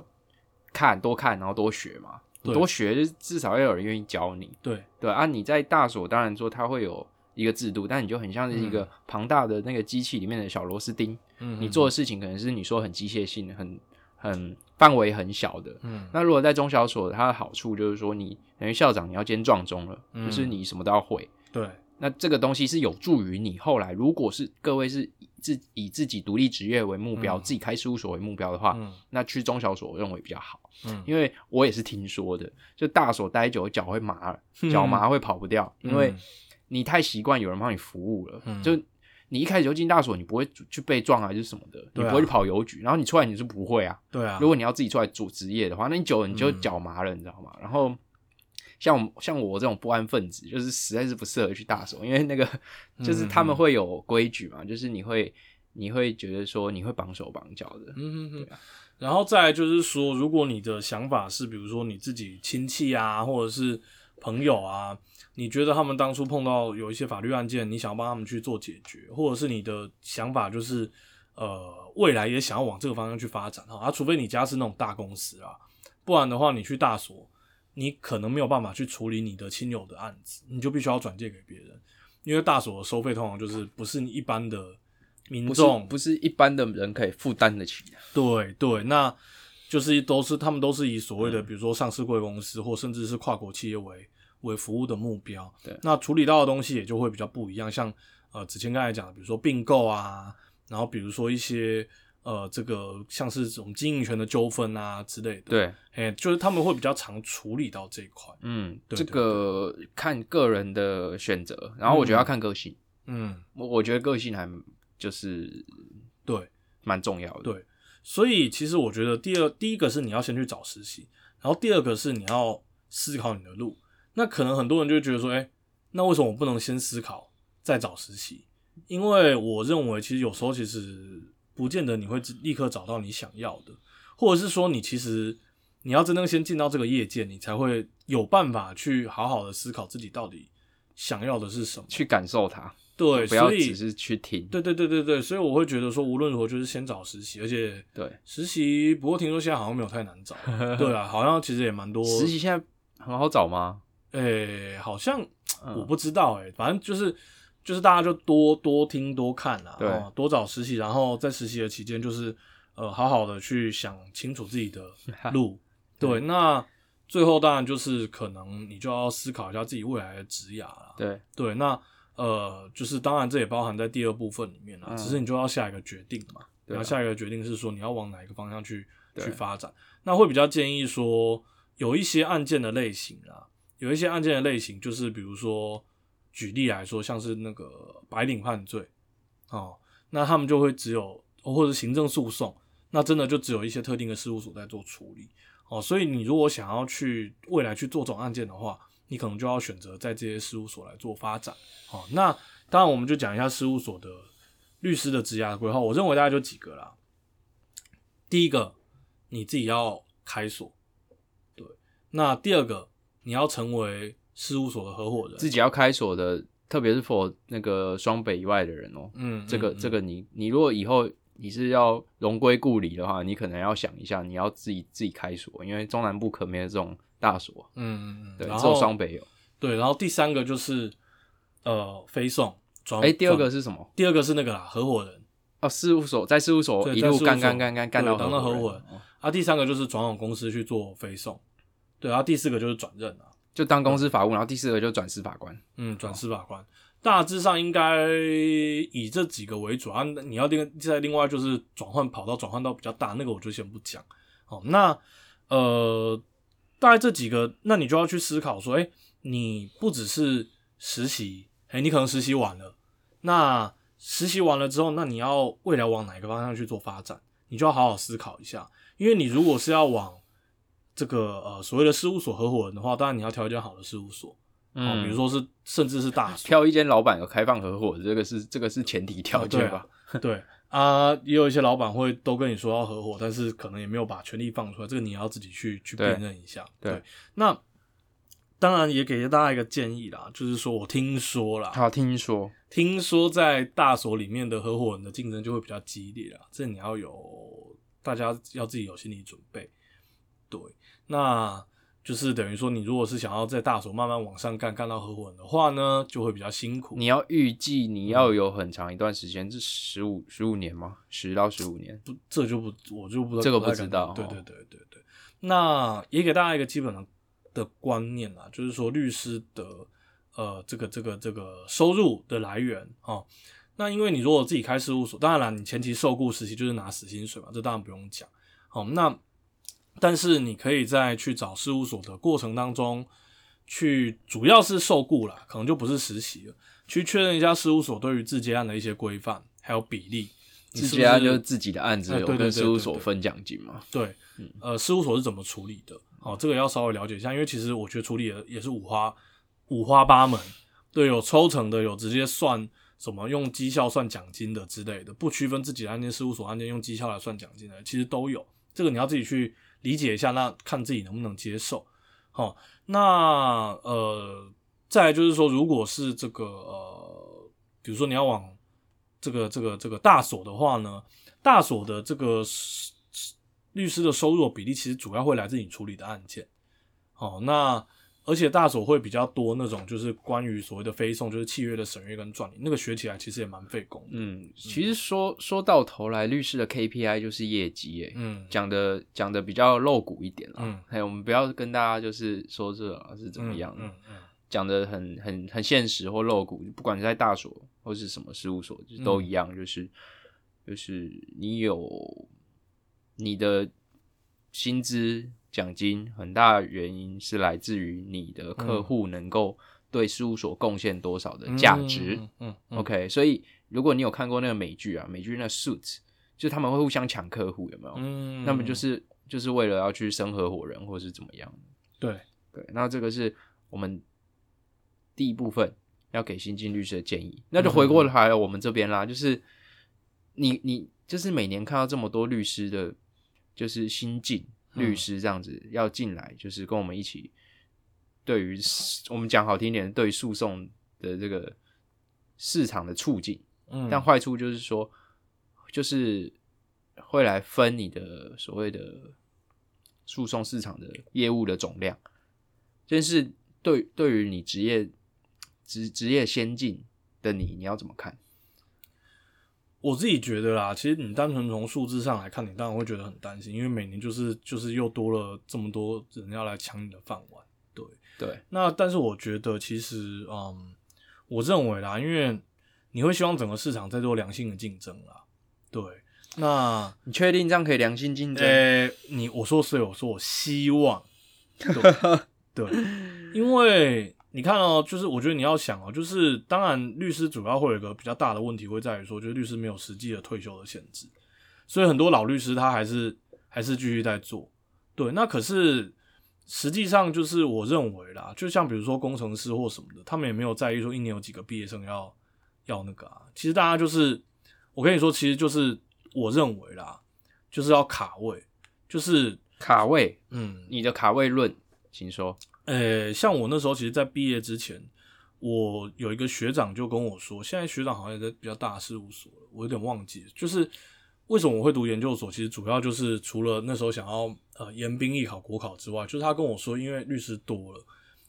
看多看，然后多学嘛。多学，就至少要有人愿意教你。对对啊，你在大所当然说它会有一个制度，但你就很像是一个庞大的那个机器里面的小螺丝钉，嗯，你做的事情可能是你说很机械性的、很很范围很小的。嗯那如果在中小所，它的好处就是说，你等于校长你要兼撞钟了，嗯就是你什么都要会。对那这个东西是有助于你后来，如果是各位是以自以自己独立职业为目标，嗯自己开事务所为目标的话，嗯那去中小所我认为比较好。嗯因为我也是听说的，就大所待久脚会麻了，脚麻会跑不掉，因为嗯你太习惯有人帮你服务了。嗯就你一开始就进大所，你不会去被撞还是什么的，你不会去跑邮局，然后你出来你是不会啊。对啊，如果你要自己出来做职业的话，那你久了你就嗯脚麻了，你知道吗？然后像我们像我这种不安分子，就是实在是不适合去大所，因为那个就是他们会有规矩嘛，就是你会你会觉得说你会绑手绑脚的，嗯哼哼啊。然后再来就是说，如果你的想法是，比如说你自己亲戚啊，或者是朋友啊，你觉得他们当初碰到有一些法律案件，你想要帮他们去做解决，或者是你的想法就是，呃，未来也想要往这个方向去发展哈，啊，除非你家是那种大公司啊，不然的话，你去大所，你可能没有办法去处理你的亲友的案子，你就必须要转借给别人，因为大所的收费通常就是不是你一般的民众不是一般的人可以负担得起的。对对，那就是都是他们都是以所嗯谓的，比如说上市贵公司或甚至是跨国企业为为服务的目标。对那处理到的东西也就会比较不一样，像呃子谦刚才讲的，比如说并购啊，然后比如说一些呃这个像是这种经营权的纠纷啊之类的。，对，哎，就是他们会比较常处理到这一块。嗯，对这个看个人的选择，然后我觉得要看个性。嗯，我我觉得个性还就是对。蛮重要的。对所以其实我觉得第二第一个是你要先去找实习，然后第二个是你要思考你的路。那可能很多人就会觉得说，哎、那为什么我不能先思考再找实习？因为我认为其实有时候其实不见得你会立刻找到你想要的，或者是说你其实你要真正先进到这个业界，你才会有办法去好好的思考自己到底想要的是什么。去感受它，对，不要只是去听。对对对对对，所以我会觉得说，无论如何就是先找实习，而且对，实习不过听说现在好像没有太难找，对啊，好像其实也蛮多实习现在很好找吗？诶、好像嗯我不知道诶、反正就是就是大家就多多听多看啦，对。哦，多找实习，然后在实习的期间就是呃好好的去想清楚自己的 路，对，那最后当然就是可能你就要思考一下自己未来的职涯了，对，对，那呃就是当然这也包含在第二部分里面了，嗯只是你就要下一个决定嘛，然后下一个决定是说你要往哪一个方向去去发展，那会比较建议说有一些案件的类型啊，有一些案件的类型就是比如说举例来说，像是那个白领犯罪哦，那他们就会只有或者行政诉讼，那真的就只有一些特定的事务所在做处理哦，所以你如果想要去未来去做这种案件的话，你可能就要选择在这些事务所来做发展。哦，那当然我们就讲一下事务所的律师的职涯规划，我认为大概就几个啦。第一个，你自己要开锁，对。那第二个，你要成为事务所的合伙人，自己要开锁的，特别是 for 那个双北以外的人哦、嗯，这个嗯这个你你如果以后你是要荣归故里的话，你可能要想一下，你要自己自己开锁，因为中南部可没有这种大锁，嗯嗯嗯，对，只有双北有。对，然后第三个就是呃飞送转，哎、第二个是什么？第二个是那个啦合伙人哦，事务所在事务所一路干干干干干到合当到合伙人哦。啊，第三个就是转往公司去做飞送，对，然后第四个就是转任啊，就当公司法务，然后第四个就转司法官。嗯，转司法官，大致上应该以这几个为主啊。你要另再另外就是转换跑道，转换到比较大，那个我就先不讲。好，那呃，大概这几个，那你就要去思考说，哎、你不只是实习，哎、你可能实习完了，那实习完了之后，那你要未来往哪一个方向去做发展，你就要好好思考一下。因为你如果是要往这个呃所谓的事务所合伙人的话，当然你要挑一间好的事务所。嗯，比如说是甚至是大所，挑一间老板有开放合伙，这个是这个是前提条件吧？对啊，也有一些老板会都跟你说要合伙，但是可能也没有把权利放出来，这个你要自己去去辨认一下。对那当然也给大家一个建议啦，就是说我听说啦，好，听说听说在大所里面的合伙人的竞争就会比较激烈啦，这你要有大家要自己有心理准备。对，那就是等于说，你如果是想要在大手慢慢往上干，干到合伙人的话呢，就会比较辛苦。你要预计你要有很长一段时间，这十五十五年吗？十到十五年。不，这就不，我就不知道，这个不知道对对对对对。那也给大家一个基本的的观念啦，就是说律师的呃这个这个这个收入的来源哦。那因为你如果自己开事务所，当然了，你前期受雇实习就是拿死薪水嘛，这当然不用讲。好，那但是你可以在去找事务所的过程当中，去主要是受雇啦，可能就不是实习了，去确认一下事务所对于自接案的一些规范还有比例。你自是不是己啊就是自己的案子有跟事务所分奖金嘛？对，呃，事务所是怎么处理的？哦，这个要稍微了解一下，因为其实我觉得处理的也是五花五花八门，对，有抽成的，有直接算什么用绩效算奖金的之类的，不区分自己的案件、事务所案件用绩效来算奖金的，其实都有。这个你要自己去理解一下，那看自己能不能接受。好、那呃，再来就是说，如果是这个呃，比如说你要往这个这个这个大所的话呢，大所的这个律师的收入比例，其实主要会来自你处理的案件。哦，那而且大所会比较多那种，就是关于所谓的非送，就是契约的审阅跟撰拟，那个学起来其实也蛮费工。嗯，其实说说到头来，律师的 KPI 就是业绩，诶，嗯。讲的讲的比较露骨一点啦。嗯。还有我们不要跟大家就是说这啊是怎么样的，嗯嗯讲的很很很现实或露骨，不管是在大所或是什么事务所，就都一样，就是就是你有你的薪资奖金，很大原因是来自于你的客户能够对事务所贡献多少的嗯，价值。嗯嗯嗯 OK，所以如果你有看过那个美剧啊，美剧那个 Suits，就他们会互相抢客户，有没有？嗯，那么就是就是为了要去升合伙人，或是怎么样？对，对，那这个是我们第一部分要给新进律师的建议。那就回过来我们这边啦，就是你你就是每年看到这么多律师的，就是新进律师这样子要进来，就是跟我们一起，对于我们讲好听点，对于诉讼的这个市场的促进。嗯，但坏处就是说，就是会来分你的所谓的诉讼市场的业务的总量。这是对对于你职业职职业先进的你，你要怎么看？我自己觉得啦，其实你单纯从数字上来看，你当然会觉得很担心，因为每年就是就是又多了这么多人要来抢你的饭碗。对对，那但是我觉得其实，嗯，我认为啦，因为你会希望整个市场在做良性的竞争啦。对，那你确定这样可以良性竞争？呃，你我说是，我说我希望，对，对，因为。你看哦，就是我觉得你要想哦，就是当然律师主要会有一个比较大的问题，会在于说，就是律师没有实际的退休的限制，所以很多老律师他还是还是继续在做。对，那可是实际上就是我认为啦，就像比如说工程师或什么的，他们也没有在意说一年有几个毕业生要要那个啊。其实大家就是我跟你说，其实就是我认为啦，就是要卡位，就是卡位。嗯，你的卡位论，请说。呃，像我那时候，其实，在毕业之前，我有一个学长就跟我说，现在学长好像也在比较大的事务所了，我有点忘记，就是为什么我会读研究所，其实主要就是除了那时候想要呃严兵役考国考之外，就是他跟我说，因为律师多了，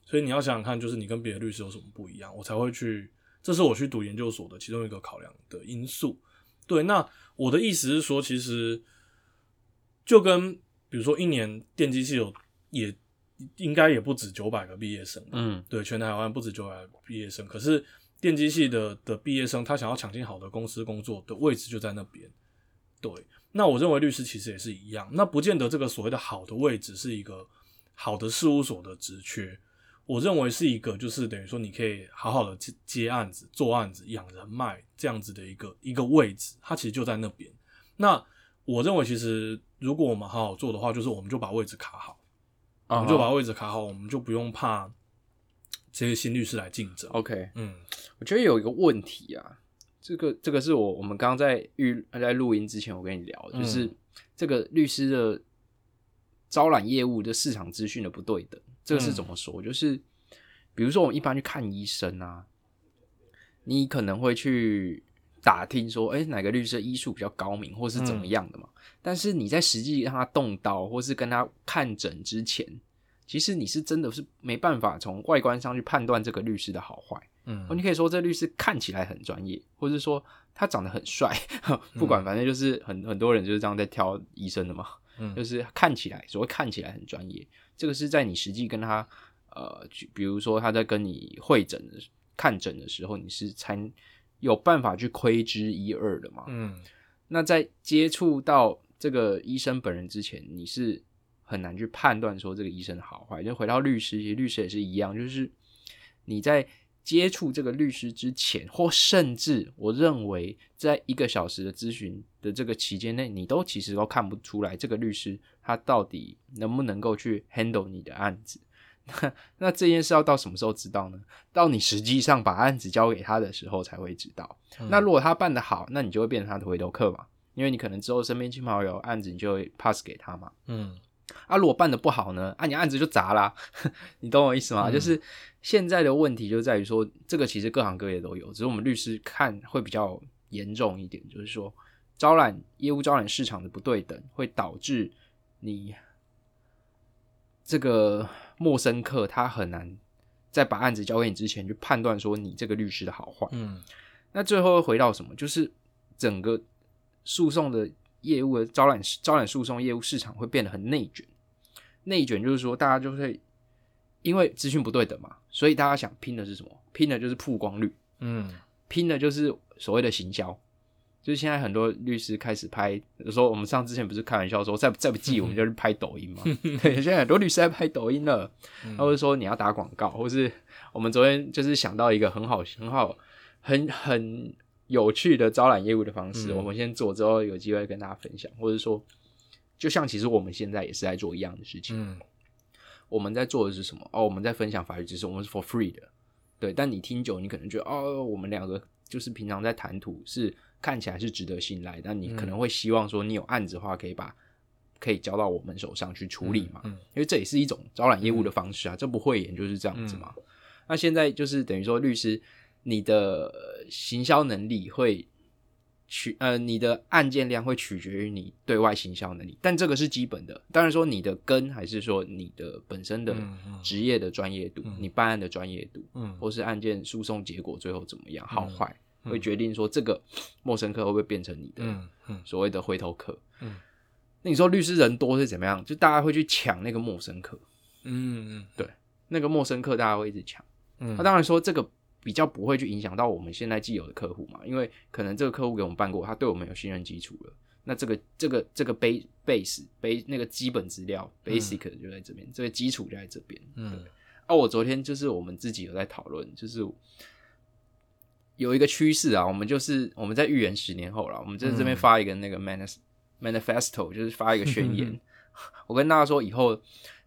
所以你要想想看，就是你跟别的律师有什么不一样，我才会去，这是我去读研究所的其中一个考量的因素。对，那我的意思是说，其实就跟比如说一年电机系有也。应该也不止九百个毕业生，嗯，对，全台湾不止九百个毕业生。可是电机系的的毕业生，他想要抢进好的公司工作的位置就在那边。对，那我认为律师其实也是一样。那不见得这个所谓的好的位置是一个好的事务所的职缺，我认为是一个就是等于说你可以好好的接接案子、做案子、养人脉这样子的一个一个位置，它其实就在那边。那我认为其实如果我们好好做的话，就是我们就把位置卡好。我们就把位置卡好，我们就不用怕这些新律师来竞争。OK，嗯，我觉得有一个问题啊，这个这个是我我们刚刚在预在录音之前我跟你聊，就是这个律师的招揽业务的市场资讯的不对等，这个是怎么说？就是比如说我们一般去看医生啊，你可能会去打听说，哎，哪个律师医术比较高明，或是怎么样的嘛？但是你在实际让他动刀，或是跟他看诊之前，其实你是真的是没办法从外观上去判断这个律师的好坏。嗯，你可以说这律师看起来很专业，或者说他长得很帅，不管反正就是很很多人就是这样在挑医生的嘛。嗯，就是看起来所谓看起来很专业，这个是在你实际跟他呃，比如说他在跟你会诊的看诊的时候，你是才有办法去窥之一二的嘛。嗯，那在接触到。这个医生本人之前，你是很难去判断说这个医生的好坏。就回到律师，其实律师也是一样，就是你在接触这个律师之前，或甚至我认为在一个小时的咨询的这个期间内，你都其实都看不出来这个律师他到底能不能够去 handle 你的案子。那 那这件事要到什么时候知道呢？到你实际上把案子交给他的时候才会知道。那如果他办得好，那你就会变成他的回头客嘛。因为你可能之后身边亲朋好友案子，你就会 pass 给他嘛。嗯，啊，如果办的不好呢，啊，你案子就砸啦。你懂我意思吗？就是现在的问题就在于说，这个其实各行各业都有，只是我们律师看会比较严重一点，就是说招揽业务招揽市场的不对等，会导致你这个陌生客他很难在把案子交给你之前去判断说你这个律师的好坏。嗯，那最后回到什么？就是整个。诉讼的业务的招揽招揽诉讼业务市场会变得很内卷，内卷就是说大家就会因为资讯不对等嘛，所以大家想拼的是什么？拼的就是曝光率，嗯，拼的就是所谓的行销。就是现在很多律师开始拍，说我们上之前不是开玩笑说再再不济我们就去拍抖音嘛。对，现在很多律师在拍抖音了，或者说你要打广告，或是我们昨天就是想到一个很好很好很很。有趣的招揽业务的方式，我们先做之后有机会跟大家分享，或者说，就像其实我们现在也是在做一样的事情。嗯，我们在做的是什么？哦，我们在分享法律知识，我们是 for free 的。对，但你听久，你可能觉得哦，我们两个就是平常在谈吐是看起来是值得信赖，但你可能会希望说，你有案子的话，可以把可以交到我们手上去处理嘛，嗯。因为这也是一种招揽业务的方式啊，这不会演就是这样子嘛。那现在就是等于说，律师你的呃行销能力会取呃，你的案件量会取决于你对外行销能力，但这个是基本的。当然说你的根还是说你的本身的职业的专业度，你办案的专业度，嗯。或是案件诉讼结果最后怎么样，好嗯。坏，会决定说这个陌生客会不会变成你的所谓的回头客。嗯，那你说律师人多是怎么样？就大家会去抢那个陌生客，嗯嗯对那个陌生客大家会一直抢。嗯，那当然说这个比较不会去影响到我们现在既有的客户嘛，因为可能这个客户给我们办过，他对我们有信任基础了。那这个这个这个 base base base 那个基本资料 basic 就在这边，这个基础就在这边。嗯啊，我昨天就是我们自己有在讨论，就是有一个趋势啊，我们就是我们在预言十年后了，我们在这边发一个那个 manis manifesto，就是发一个宣言。我跟大家说，以后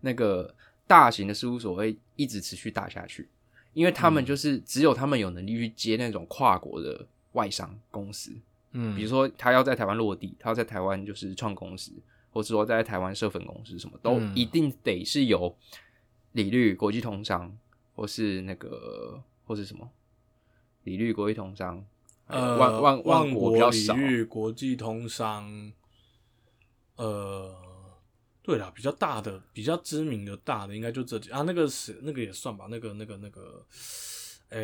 那个大型的事务所会一直持续大下去，因为他们就是只有他们有能力去接那种跨国的外商公司，嗯，比如说他要在台湾落地，他要在台湾就是创公司，或者说在台湾设分公司，什么都嗯。一定得是由理律、国际通商，或是那个或是什么理律、国际通商，呃万万万国比较礼少，遇国际通商，呃，对啦，比较大的、比较知名的大的，应该就这几啊，那个是那个也算吧，那个、那个、那个，呃，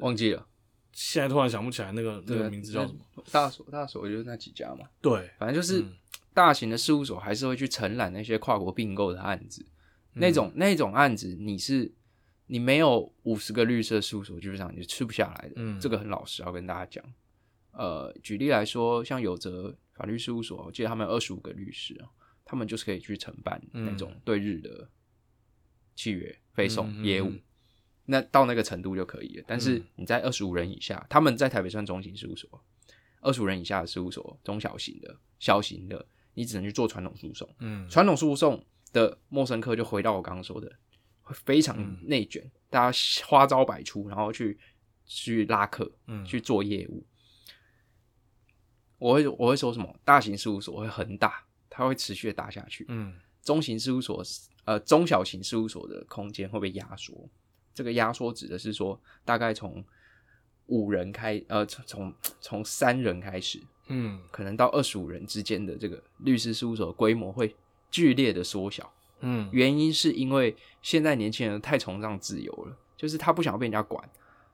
忘记了，现在突然想不起来那个那个名字叫什么？？大所大所就是那几家嘛，对，反正就是嗯大型的事务所还是会去承揽那些跨国并购的案子，那种那种案子你是你没有五十个律师的事务所，基本上你是吃不下来的。嗯这个很老实要跟大家讲。呃，举例来说，像有则法律事务所，我记得他们有二十五个律师啊，他们就是可以去承办那种对日的契约、非嗯嗯讼业务。嗯那到那个程度就可以了。但是你在二十五人以下，他们在台北算中型事务所，二十五人以下的事务所，中小型的、小型的，你只能去做传统诉讼。嗯传统诉讼的陌生客就回到我刚刚说的，会非常嗯内卷，大家花招百出，然后去去拉客，嗯去做业务。我会我会说什么？大型事务所会很大，它会持续的打下去。嗯中型事务所呃中小型事务所的空间会被压缩。这个压缩指的是说，大概从五人开呃从从从三人开始，嗯可能到二十五人之间的这个律师事务所规模会剧烈的缩小。嗯原因是因为现在年轻人太崇尚自由了，就是他不想要被人家管。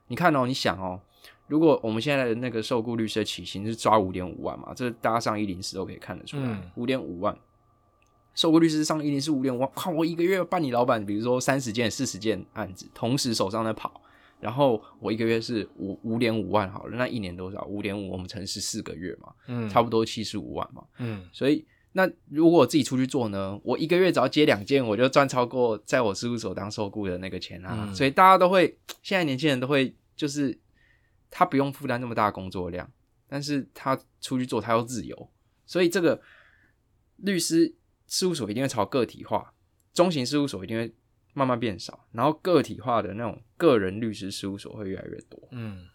你看哦，你想哦，如果我们现在的那个受雇律师的起薪是抓五点五万嘛，这大家上一零四都可以看得出来嗯，五点五万。受雇律师上一零四五点五万，靠，我一个月办你老板，比如说三十件、四十件案子，同时手上在跑，然后我一个月是五五点五万好了，那一年多少？五点五，我们乘十四个月嘛，嗯差不多七十五万嘛。嗯所以那如果我自己出去做呢，我一个月只要接两件，我就赚超过在我事务所当受雇的那个钱啊。嗯所以大家都会，现在年轻人都会，就是他不用负担那么大的工作量，但是他出去做他要自由，所以这个律师事务所一定会朝个体化，中型事务所一定会慢慢变少，然后个体化的那种个人律师事务所会越来越多。嗯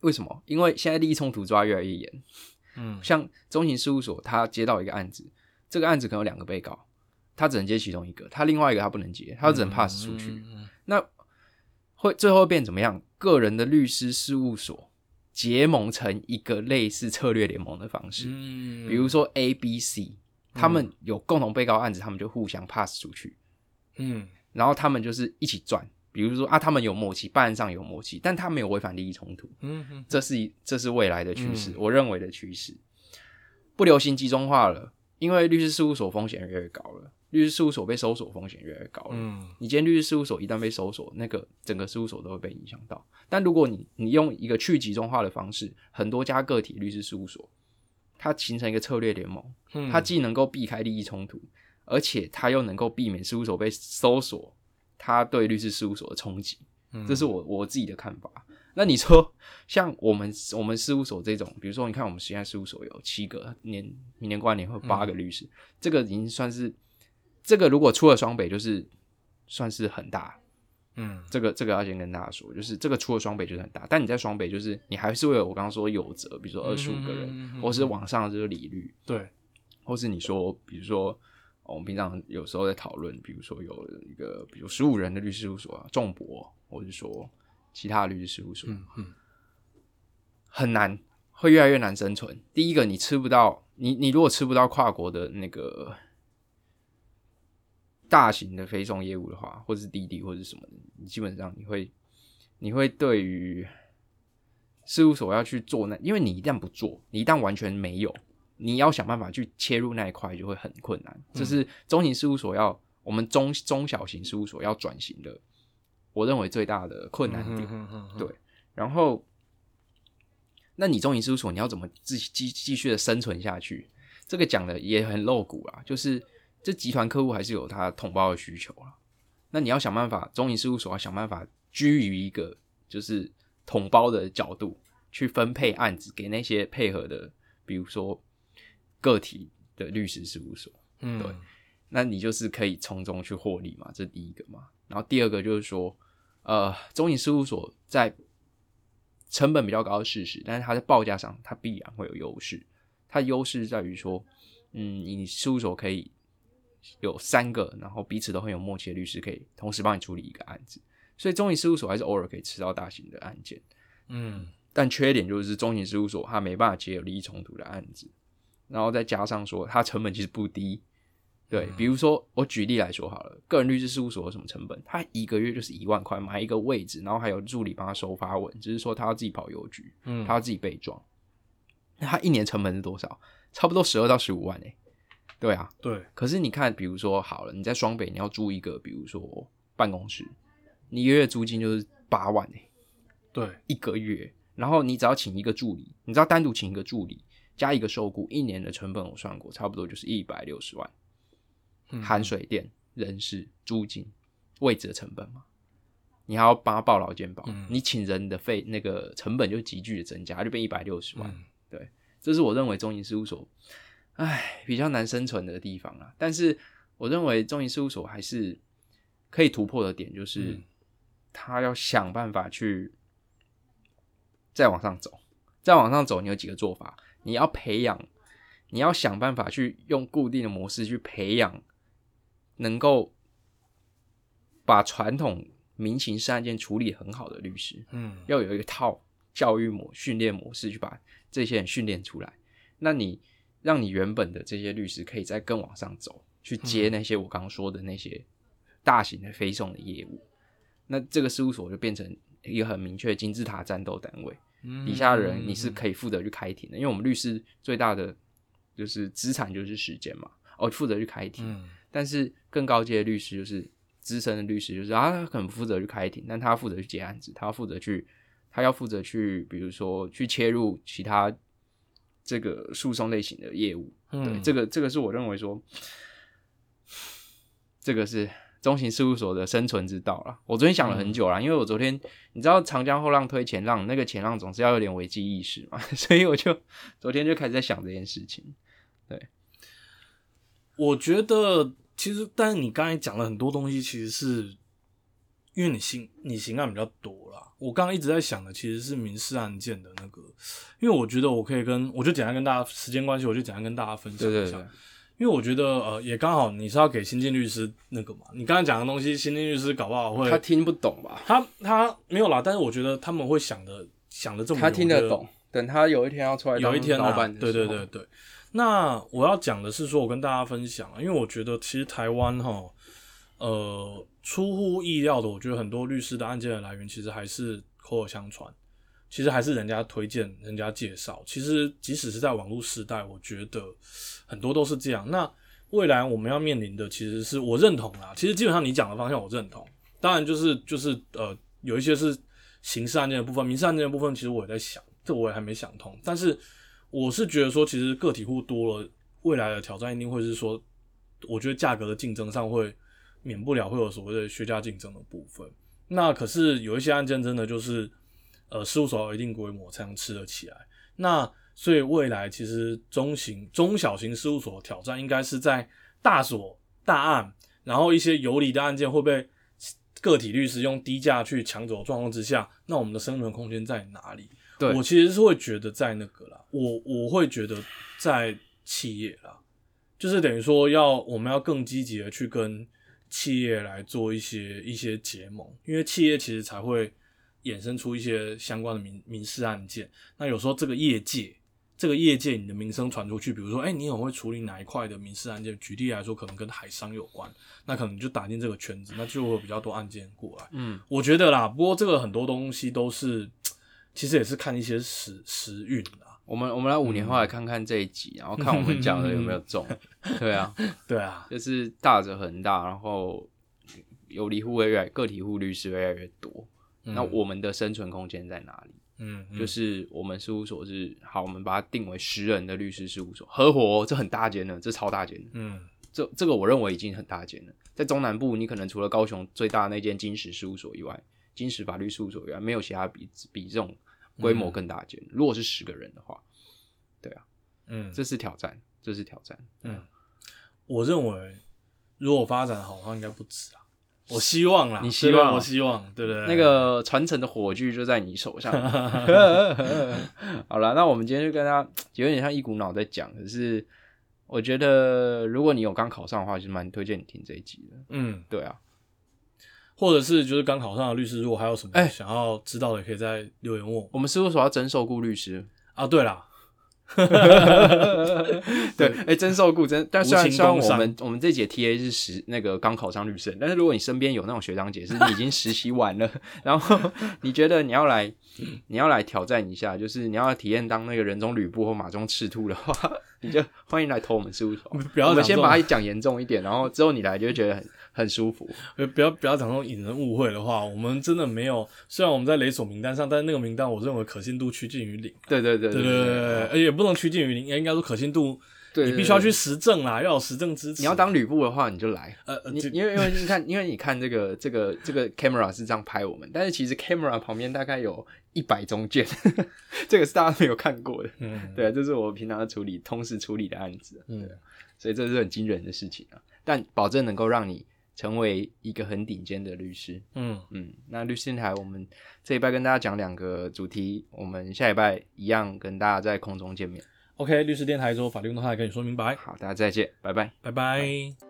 为什么？因为现在利益冲突抓越来越严，嗯像中型事务所，他接到一个案子，这个案子可能有两个被告，他只能接其中一个，他另外一个他不能接，他只能 pass 出去。嗯那会最后会变怎么样？个人的律师事务所结盟成一个类似策略联盟的方式，嗯比如说 A、B、C，他们有共同被告案子，他们就互相 pass 出去，嗯然后他们就是一起赚。比如说啊，他们有默契，办案上有默契，但他没有违反利益冲突。嗯哼这是一这是未来的趋势，嗯我认为的趋势。不流行集中化了，因为律师事务所风险越来越高了，律师事务所被搜索风险越来越高了。嗯你今天律师事务所一旦被搜索，那个整个事务所都会被影响到。但如果你你用一个去集中化的方式，很多家个体律师事务所，它形成一个策略联盟，嗯，它既能够避开利益冲突，而且它又能够避免事务所被搜索，它对律师事务所的冲击。嗯这是我我自己的看法。那你说，像我们我们事务所这种，比如说，你看我们实验事务所有七个，年明年过完年会有八个律师，这个已经算是这个如果出了双北，就是算是很大。嗯这个这个要先跟大家说，就是这个出了双北就是很大，但你在双北就是你还是会有我刚刚说有责，比如说二十五个人，或是往上的这个比率，对，或是你说，比如说，哦我们平常有时候在讨论，比如说有一个，比如十五人的律师事务所啊，众博，或者说其他的律师事务所，嗯嗯很难，会越来越难生存。第一个，你吃不到，你你如果吃不到跨国的那个大型的非送业务的话，或者是滴滴或者什么的，你基本上你会你会对于事务所要去做那，因为你一旦不做，你一旦完全没有，你要想办法去切入那一块就会很困难。这是中型事务所要我们中中小型事务所要转型的，我认为最大的困难点。对然后，那你中型事务所你要怎么继继继续的生存下去？这个讲的也很露骨啊，就是这集团客户还是有他同胞的需求啦。那你要想办法，中型事务所要想办法居于一个就是同胞的角度去分配案子给那些配合的，比如说个体的律师事务所。嗯，对那你就是可以从中去获利嘛，这是第一个嘛。然后第二个就是说，呃，中型事务所在成本比较高的事实，但是它在报价上它必然会有优势。它的优势在于说，嗯，你事务所可以有三个，然后彼此都很有默契的律师，可以同时帮你处理一个案子。所以中型事务所还是偶尔可以吃到大型的案件，嗯但缺点就是中型事务所它没办法接有利益冲突的案子，然后再加上说它成本其实不低。对，比如说我举例来说好了，个人律师事务所有什么成本？他一个月就是一万块买一个位置，然后还有助理帮他收发文，只是说他要自己跑邮局，嗯，他要自己备装。那他一年成本是多少？差不多十二到十五万诶、对啊，对，可是你看，比如说好了，你在双北你要租一个，比如说办公室，你一个月租金就是八万诶、对，一个月，然后你只要请一个助理，你知道单独请一个助理加一个受雇，一年的成本我算过，差不多就是一百六十万，嗯含水电、人事、租金、位置的成本嘛。你还要帮他报劳健保，嗯你请人的费那个成本就急剧的增加，就变一百六十万。嗯这是我认为中型事务所，唉，比较难生存的地方啊。但是我认为中型事务所还是可以突破的点，就是嗯他要想办法去再往上走。再往上走，你有几个做法？你要培养，你要想办法去用固定的模式去培养，能够把传统民刑事案件处理很好的律师。嗯要有一套教育模训练模式去把这些人训练出来。那你让你原本的这些律师可以再更往上走，去接那些我刚刚说的那些大型的非讼的业务。那这个事务所就变成一个很明确的金字塔战斗单位，嗯底下的人你是可以负责去开庭的，因为我们律师最大的就是资产就是时间嘛，哦，负责去开庭。嗯但是更高阶的律师就是资深的律师，就是啊，他可能负责去开庭，但他负责去接案子，他要负责去，他要负责去，比如说去切入其他这个诉讼类型的业务。对，嗯这个这个是我认为说，这个是中型事务所的生存之道啦。我昨天想了很久啦，因为我昨天你知道长江后浪推前浪，那个前浪总是要有点危机意识嘛，所以我就昨天就开始在想这件事情。对我觉得其实，但是你刚才讲了很多东西，其实是因为你刑你刑案比较多啦。我刚刚一直在想的其实是民事案件的那个，因为我觉得我可以跟我就简单跟大家时间关系，我就简单跟大家分享一下。对对对，因为我觉得呃，也刚好你是要给新进律师那个嘛，你刚才讲的东西，新进律师搞不好会他听不懂吧？他他没有啦，但是我觉得他们会想的想的这么他听得懂。等他有一天要出来有一天啊老板，的对对对对。那我要讲的是说，我跟大家分享啊，因为我觉得其实台湾哈，呃，出乎意料的，我觉得很多律师的案件的来源其实还是口耳相传，其实还是人家推荐、人家介绍。其实即使是在网络时代，我觉得很多都是这样。那未来我们要面临的，其实是我认同啦。其实基本上你讲的方向我认同，当然就是就是呃，有一些是刑事案件的部分，民事案件的部分，其实我也在想，这我也还没想通。但是我是觉得说，其实个体户多了，未来的挑战一定会是说，我觉得价格的竞争上会免不了会有所谓的削价竞争的部分。那可是有一些案件真的就是，呃，事务所有一定规模才能吃得起来。那所以未来其实中型、中小型事务所的挑战应该是在大所大案，然后一些游离的案件会被个体律师用低价去抢走的状况之下，那我们的生存空间在哪里？对我其实是会觉得在那个啦，我我会觉得在企业啦，就是等于说要我们要更积极的去跟企业来做一些一些结盟，因为企业其实才会衍生出一些相关的民民事案件。那有时候这个业界，这个业界你的名声传出去，比如说，哎、你很会处理哪一块的民事案件？举例来说，可能跟海商有关，那可能就打进这个圈子，那就会有比较多案件过来。嗯，我觉得啦，不过这个很多东西都是，其实也是看一些时时运啦。我们我们来五年后来看看这一集，然后看我们讲的有没有中。对啊，对啊，就是大者很大，然后有离户会越来个体户律师会越来越多。那我们的生存空间在哪里？嗯，嗯就是我们事务所是好，我们把它定为十人的律师事务所，合伙哦、这很大间的，这超大间的，嗯这这个我认为已经很大间了。在中南部，你可能除了高雄最大的那间金石事务所以外，金石法律事务所以外，没有其他比比这种规模更大间。如果是十个人的话，对啊，嗯，这是挑战，这是挑战。嗯，我认为如果发展好的话，应该不止啊。我希望啦，你希望我希望，对不对？那个传承的火炬就在你手上。好了，那我们今天就跟大家有点像一股脑在讲，可是我觉得如果你有刚考上的话，其实蛮推荐你听这一集的。嗯，对啊，或者是就是刚考上的律师，如果还有什么哎想要知道的，也可以在留言问我我们事务所要征收雇律师。啊。对啦，对，哎、真受雇真，但虽然虽然我们我们这节 T A 是实那个刚考上律师，但是如果你身边有那种学长姐是你已经实习完了，然后你觉得你要来你要来挑战一下，就是你要体验当那个人中吕布或马中赤兔的话，你就欢迎来投我们事务所。不要我们先把它讲严重一点，然后之后你来就会觉得很很舒服。呃不要不要讲那种引人误会的话，我们真的没有。虽然我们在雷索名单上，但是那个名单我认为可信度趋近于零。对对对对对对对，而且也不能趋近于零，应该说可信度，对，你必须要去实证啦，要有实证支持。你要当吕布的话，你就来。呃，呃你因为因为你看，因为你看这个这个这个 camera 是这样拍我们，但是其实 camera 旁边大概有一百宗件，这个是大家没有看过的。嗯对，这是我平常处理同时处理的案子，嗯所以这是很惊人的事情啊。但保证能够让你成为一个很顶尖的律师。嗯嗯，那律师电台我们这一拜跟大家讲两个主题，我们下一拜一样跟大家在空中见面。，OK，律师电台之后法律动态跟你说明白，好，大家再见，拜拜。拜拜